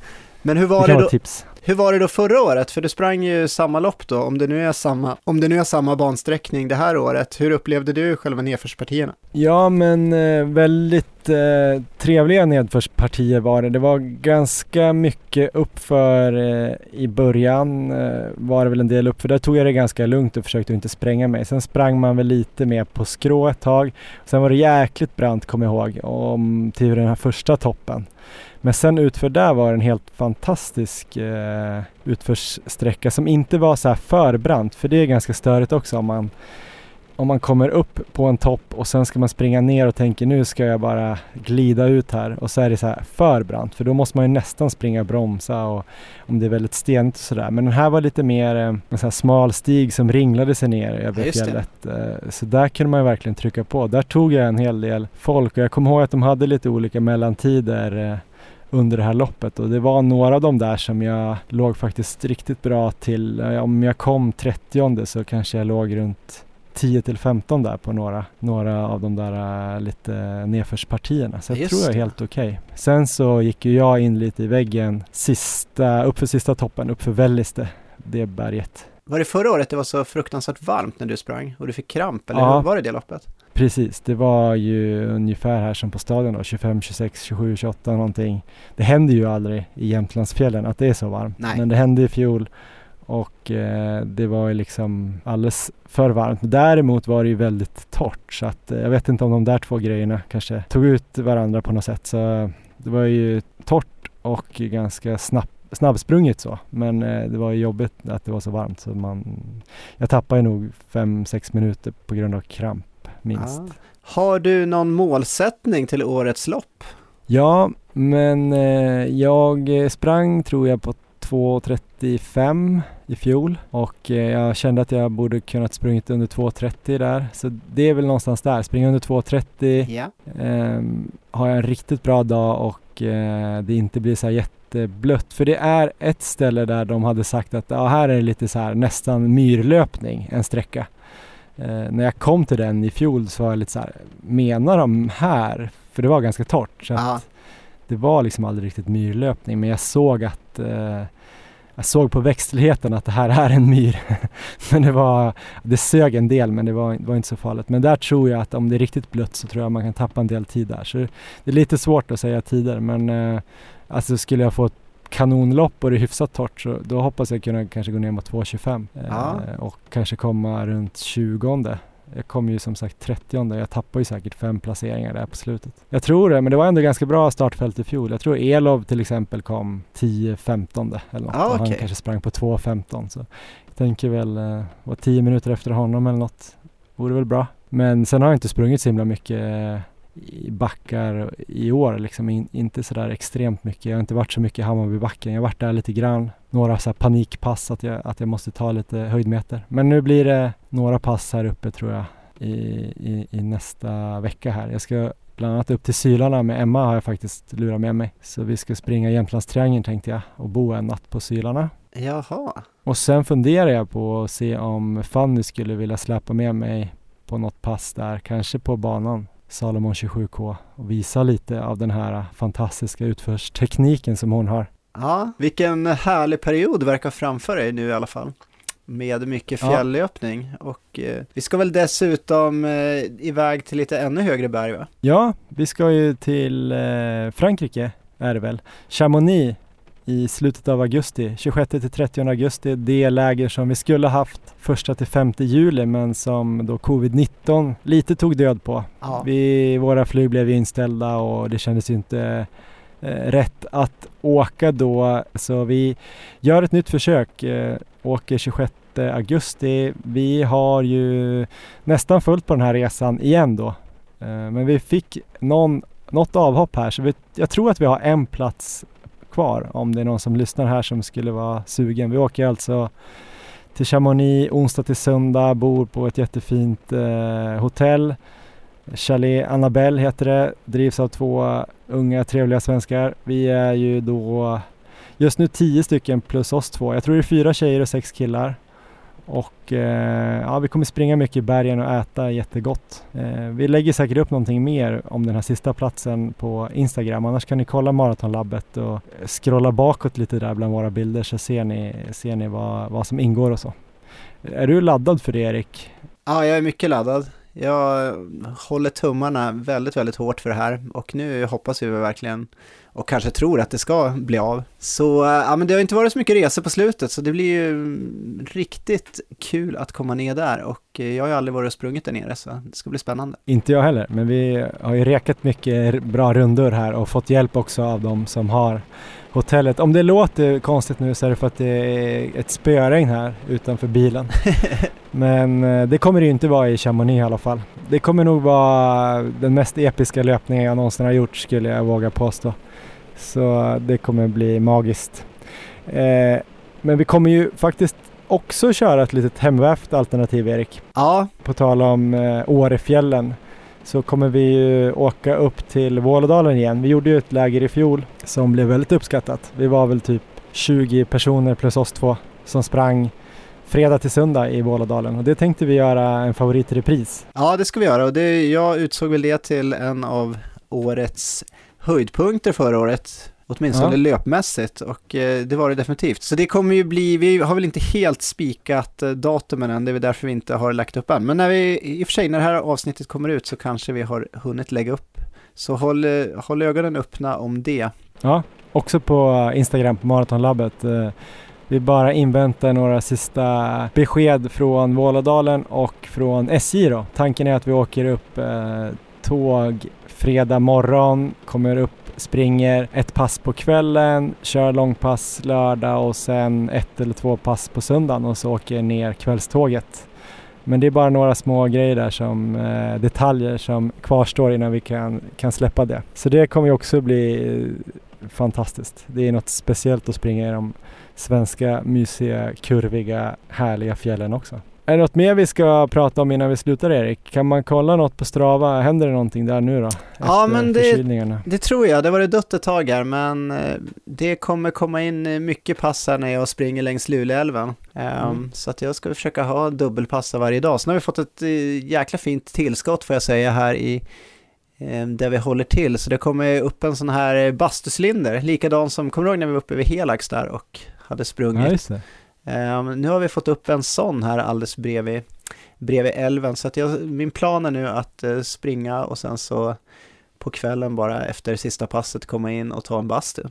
Men hur var det, det då? Tips. Hur var det då förra året? För du sprang ju samma lopp då, om det nu är samma, om det nu är samma bansträckning det här året. Hur upplevde du själva nedförspartierna? Ja, men eh, väldigt eh, trevliga nedförspartier var det. Det var ganska mycket uppför eh, i början var det väl en del uppför. Där tog jag det ganska lugnt och försökte inte spränga mig. Sen sprang man väl lite mer på skrå ett tag. Sen var det jäkligt brant, kommer jag ihåg, om, till den här första toppen. Men sen utför där var en helt fantastisk eh, utförssträcka som inte var så här för brant för det är ganska störigt också om man om man kommer upp på en topp och sen ska man springa ner och tänker nu ska jag bara glida ut här och så är det så här för brant för då måste man ju nästan springa och bromsa och om det är väldigt stenigt och sådär. Men den här var lite mer eh, en sån här smal stig som ringlade sig ner över fjället. Eh, så där kunde man ju verkligen trycka på. Där tog jag en hel del folk och jag kommer ihåg att de hade lite olika mellantider eh, under det här loppet och det var några av dem där som jag låg faktiskt riktigt bra till. Om jag kom 30 så kanske jag låg runt 10 till 15 där på några, några av de där uh, lite nedförspartierna. Så jag Just tror jag är helt okej. Okay. Sen så gick ju jag in lite i väggen sista, uppför sista toppen, uppför Välliste, det berget. Var det förra året det var så fruktansvärt varmt när du sprang och du fick kramp eller ja. var det det loppet? Precis, det var ju ungefär här som på stadion då, 25, 26, 27, 28 någonting. Det händer ju aldrig i Jämtlandsfjällen att det är så varmt. Nej. Men det hände i fjol och eh, det var ju liksom alldeles för varmt. Däremot var det ju väldigt torrt så att eh, jag vet inte om de där två grejerna kanske tog ut varandra på något sätt. Så det var ju torrt och ganska snabbt snabbsprungit så, men eh, det var jobbigt att det var så varmt så man, jag tappade nog 5-6 minuter på grund av kramp minst. Ah. Har du någon målsättning till årets lopp? Ja, men eh, jag sprang tror jag på 2.35 i fjol och eh, jag kände att jag borde kunnat sprungit under 2.30 där. Så det är väl någonstans där, springa under 2.30. Yeah. Eh, har jag en riktigt bra dag och eh, det inte blir så här jätteblött. För det är ett ställe där de hade sagt att ja, här är det lite så här nästan myrlöpning, en sträcka. Eh, när jag kom till den i fjol så var jag lite så här, menar de här? För det var ganska torrt. Så det var liksom aldrig riktigt myrlöpning men jag såg att eh, jag såg på växtligheten att det här är en myr. men det var, det sög en del men det var, det var, inte så farligt. Men där tror jag att om det är riktigt blött så tror jag man kan tappa en del tid där. Så det är lite svårt att säga tider men eh, alltså skulle jag få ett kanonlopp och det är hyfsat torrt så då hoppas jag kunna kanske gå ner mot 2.25 ja. eh, och kanske komma runt 20 jag kom ju som sagt 30 jag tappade ju säkert fem placeringar där på slutet. Jag tror det, men det var ändå ganska bra startfält i fjol. Jag tror Elov till exempel kom 10-15 eller något. Ah, okay. Han kanske sprang på 2.15 så jag tänker väl, eh, var 10 minuter efter honom eller något. Vore väl bra. Men sen har jag inte sprungit så himla mycket eh, i backar i år liksom. In, inte sådär extremt mycket. Jag har inte varit så mycket i Hammarbybacken. Jag har varit där lite grann. Några så panikpass att jag, att jag måste ta lite höjdmeter. Men nu blir det några pass här uppe tror jag i, i, i nästa vecka här. Jag ska bland annat upp till Sylarna med Emma har jag faktiskt lurat med mig. Så vi ska springa Jämtlandstriangeln tänkte jag och bo en natt på Sylarna. Jaha. Och sen funderar jag på att se om Fanny skulle vilja släppa med mig på något pass där, kanske på banan Salomon 27K och visa lite av den här fantastiska utförstekniken som hon har. Ja, vilken härlig period verkar framför dig nu i alla fall. Med mycket fjälllöpning ja. och eh, vi ska väl dessutom eh, iväg till lite ännu högre berg va? Ja, vi ska ju till eh, Frankrike är det väl. Chamonix i slutet av augusti, 26 till 30 augusti. Det läger som vi skulle haft första till 5 juli men som då covid-19 lite tog död på. Ja. Vi, våra flyg blev inställda och det kändes inte eh, rätt att åka då så vi gör ett nytt försök, eh, åker 26 augusti. Vi har ju nästan fullt på den här resan igen då. Eh, men vi fick någon, något avhopp här så vi, jag tror att vi har en plats kvar om det är någon som lyssnar här som skulle vara sugen. Vi åker alltså till Chamonix onsdag till söndag, bor på ett jättefint eh, hotell. Chalet Annabelle heter det, drivs av två unga trevliga svenskar. Vi är ju då just nu tio stycken plus oss två. Jag tror det är fyra tjejer och sex killar. Och eh, ja, vi kommer springa mycket i bergen och äta jättegott. Eh, vi lägger säkert upp någonting mer om den här sista platsen på Instagram. Annars kan ni kolla Maratonlabbet och scrolla bakåt lite där bland våra bilder så ser ni, ser ni vad, vad som ingår och så. Är du laddad för det Erik? Ja, jag är mycket laddad. Jag håller tummarna väldigt, väldigt hårt för det här och nu hoppas vi verkligen och kanske tror att det ska bli av. Så eh, ja, men det har inte varit så mycket resor på slutet så det blir ju riktigt kul att komma ner där och eh, jag har ju aldrig varit och sprungit där nere så det ska bli spännande. Inte jag heller, men vi har ju rekat mycket bra rundor här och fått hjälp också av de som har hotellet. Om det låter konstigt nu så är det för att det är ett spöregn här utanför bilen. Men eh, det kommer det ju inte vara i Chamonix i alla fall. Det kommer nog vara den mest episka löpningen jag någonsin har gjort skulle jag våga påstå. Så det kommer bli magiskt. Eh, men vi kommer ju faktiskt också köra ett litet hemvävt alternativ Erik. Ja. På tal om eh, Årefjällen så kommer vi åka upp till Vålådalen igen. Vi gjorde ju ett läger i fjol som blev väldigt uppskattat. Vi var väl typ 20 personer plus oss två som sprang fredag till söndag i Vålådalen och det tänkte vi göra en favoritrepris. Ja, det ska vi göra och det, jag utsåg väl det till en av årets höjdpunkter förra året. Åtminstone ja. löpmässigt och eh, det var det definitivt. Så det kommer ju bli, vi har väl inte helt spikat eh, datumen än, det är väl därför vi inte har lagt upp än. Men när vi, i och för sig när det här avsnittet kommer ut så kanske vi har hunnit lägga upp. Så håll, eh, håll ögonen öppna om det. Ja, också på Instagram på Maratonlabbet. Vi bara inväntar några sista besked från Vålådalen och från SJ då. Tanken är att vi åker upp tåg fredag morgon, kommer upp springer ett pass på kvällen, kör långpass lördag och sen ett eller två pass på söndagen och så åker ner kvällståget. Men det är bara några små grejer där som eh, detaljer som kvarstår innan vi kan, kan släppa det. Så det kommer ju också bli eh, fantastiskt. Det är något speciellt att springa i de svenska mysiga, kurviga, härliga fjällen också. Är det något mer vi ska prata om innan vi slutar Erik? Kan man kolla något på Strava? Händer det någonting där nu då? Ja men det, det tror jag. Det var det dött ett tag här men eh, det kommer komma in mycket pass här när jag springer längs Luleälven. Ehm, mm. Så att jag ska försöka ha dubbelpassa varje dag. Sen har vi fått ett eh, jäkla fint tillskott får jag säga här i ehm, där vi håller till. Så det kommer upp en sån här bastucylinder, likadan som, kommer du ihåg när vi var uppe vid Helax där och hade sprungit? Ja, nu har vi fått upp en sån här alldeles bredvid, bredvid älven så att jag, min plan är nu att uh, springa och sen så på kvällen bara efter sista passet komma in och ta en bastu.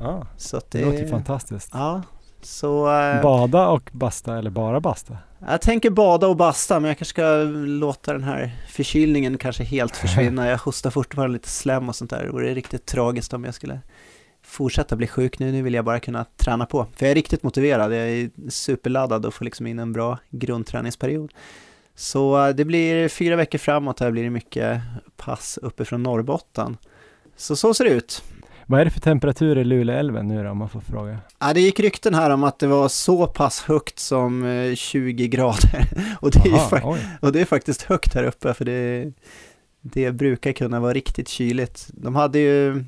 Ah, så det, det låter fantastiskt. Ja, så, uh, bada och basta eller bara basta? Jag tänker bada och basta men jag kanske ska låta den här förkylningen kanske helt försvinna. Jag hostar fortfarande lite slem och sånt där. Det vore riktigt tragiskt om jag skulle fortsätta bli sjuk nu, nu vill jag bara kunna träna på. För jag är riktigt motiverad, jag är superladdad och får liksom in en bra grundträningsperiod. Så eh, det blir fyra veckor framåt, här blir det mycket pass uppifrån Norrbotten. Så så ser det ut. Vad är det för temperatur i Luleälven nu då, om man får fråga? Ja, det gick rykten här om att det var så pass högt som 20 eh, grader. Och det, Aha, är, och det är faktiskt högt här uppe, för det, det brukar kunna vara riktigt kyligt. De hade ju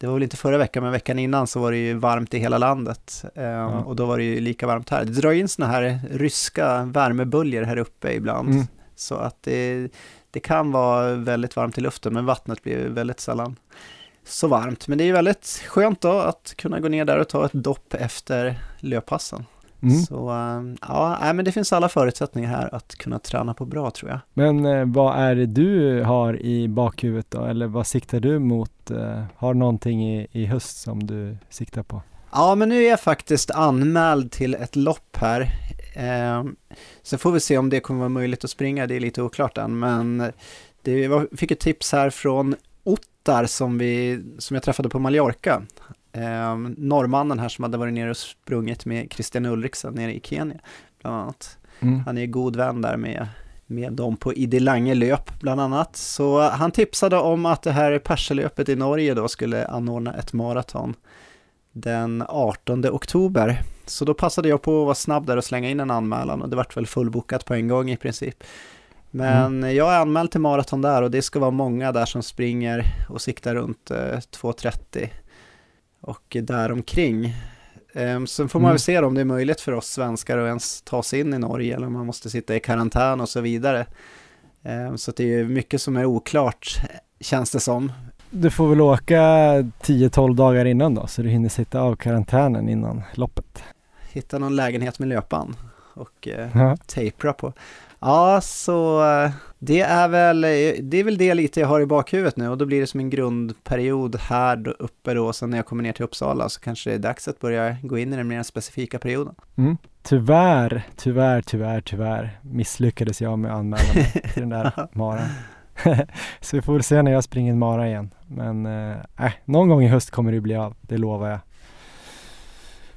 det var väl inte förra veckan, men veckan innan så var det ju varmt i hela landet. Ja. Och då var det ju lika varmt här. Det drar in sådana här ryska värmeböljor här uppe ibland. Mm. Så att det, det kan vara väldigt varmt i luften, men vattnet blir väldigt sällan så varmt. Men det är ju väldigt skönt då att kunna gå ner där och ta ett dopp efter löppassen. Mm. Så ehm, ja, men det finns alla förutsättningar här att kunna träna på bra tror jag. Men eh, vad är det du har i bakhuvudet då? Eller vad siktar du mot? Eh, har någonting i, i höst som du siktar på? Ja, men nu är jag faktiskt anmäld till ett lopp här. Eh, så får vi se om det kommer vara möjligt att springa, det är lite oklart än, men det var, fick ett tips här från Ottar som, vi, som jag träffade på Mallorca eh, norrmannen här som hade varit nere och sprungit med Christian Ulriksen nere i Kenya, bland annat. Mm. Han är god vän där med, med dem på Idilange löp, bland annat. Så han tipsade om att det här Perselöpet i Norge då skulle anordna ett maraton den 18 oktober. Så då passade jag på att vara snabb där och slänga in en anmälan och det vart väl fullbokat på en gång i princip. Men mm. jag är anmäld till maraton där och det ska vara många där som springer och siktar runt eh, 2.30 och däromkring. Um, sen får man mm. väl se om det är möjligt för oss svenskar att ens ta sig in i Norge eller om man måste sitta i karantän och så vidare. Um, så det är mycket som är oklart känns det som. Du får väl åka 10-12 dagar innan då så du hinner sitta av karantänen innan loppet. Hitta någon lägenhet med löpan och uh, ja. tejpra på. Ja, så eh, det är, väl, det är väl det lite jag har i bakhuvudet nu och då blir det som en grundperiod här uppe då, sen när jag kommer ner till Uppsala så kanske det är dags att börja gå in i den mer specifika perioden. Mm. Tyvärr, tyvärr, tyvärr, tyvärr misslyckades jag med anmälan till den där maran. så vi får väl se när jag springer en mara igen. Men äh, någon gång i höst kommer det bli av, det lovar jag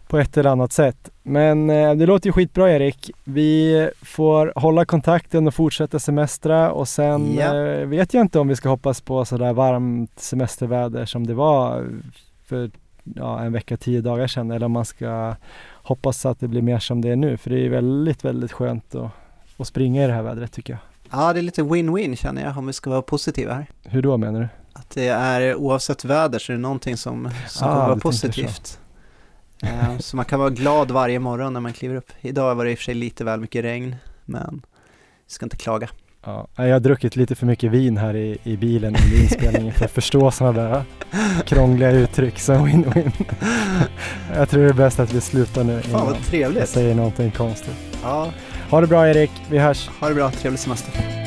på ett eller annat sätt. Men eh, det låter ju skitbra Erik. Vi får hålla kontakten och fortsätta semestra och sen ja. eh, vet jag inte om vi ska hoppas på sådär varmt semesterväder som det var för ja, en vecka, tio dagar sedan eller om man ska hoppas att det blir mer som det är nu för det är väldigt, väldigt skönt att, att springa i det här vädret tycker jag. Ja, det är lite win-win känner jag om vi ska vara positiva här. Hur då menar du? Att det är oavsett väder så är det någonting som, som ah, kommer vara positivt. Eh, så man kan vara glad varje morgon när man kliver upp. Idag var det i och för sig lite väl mycket regn, men vi ska inte klaga. Ja, jag har druckit lite för mycket vin här i, i bilen under inspelningen för att förstå sådana där krångliga uttryck som win-win. Jag tror det är bäst att vi slutar nu Fan vad trevligt. jag säger någonting konstigt. Ja. Ha det bra Erik, vi hörs. Ha det bra, trevlig semester.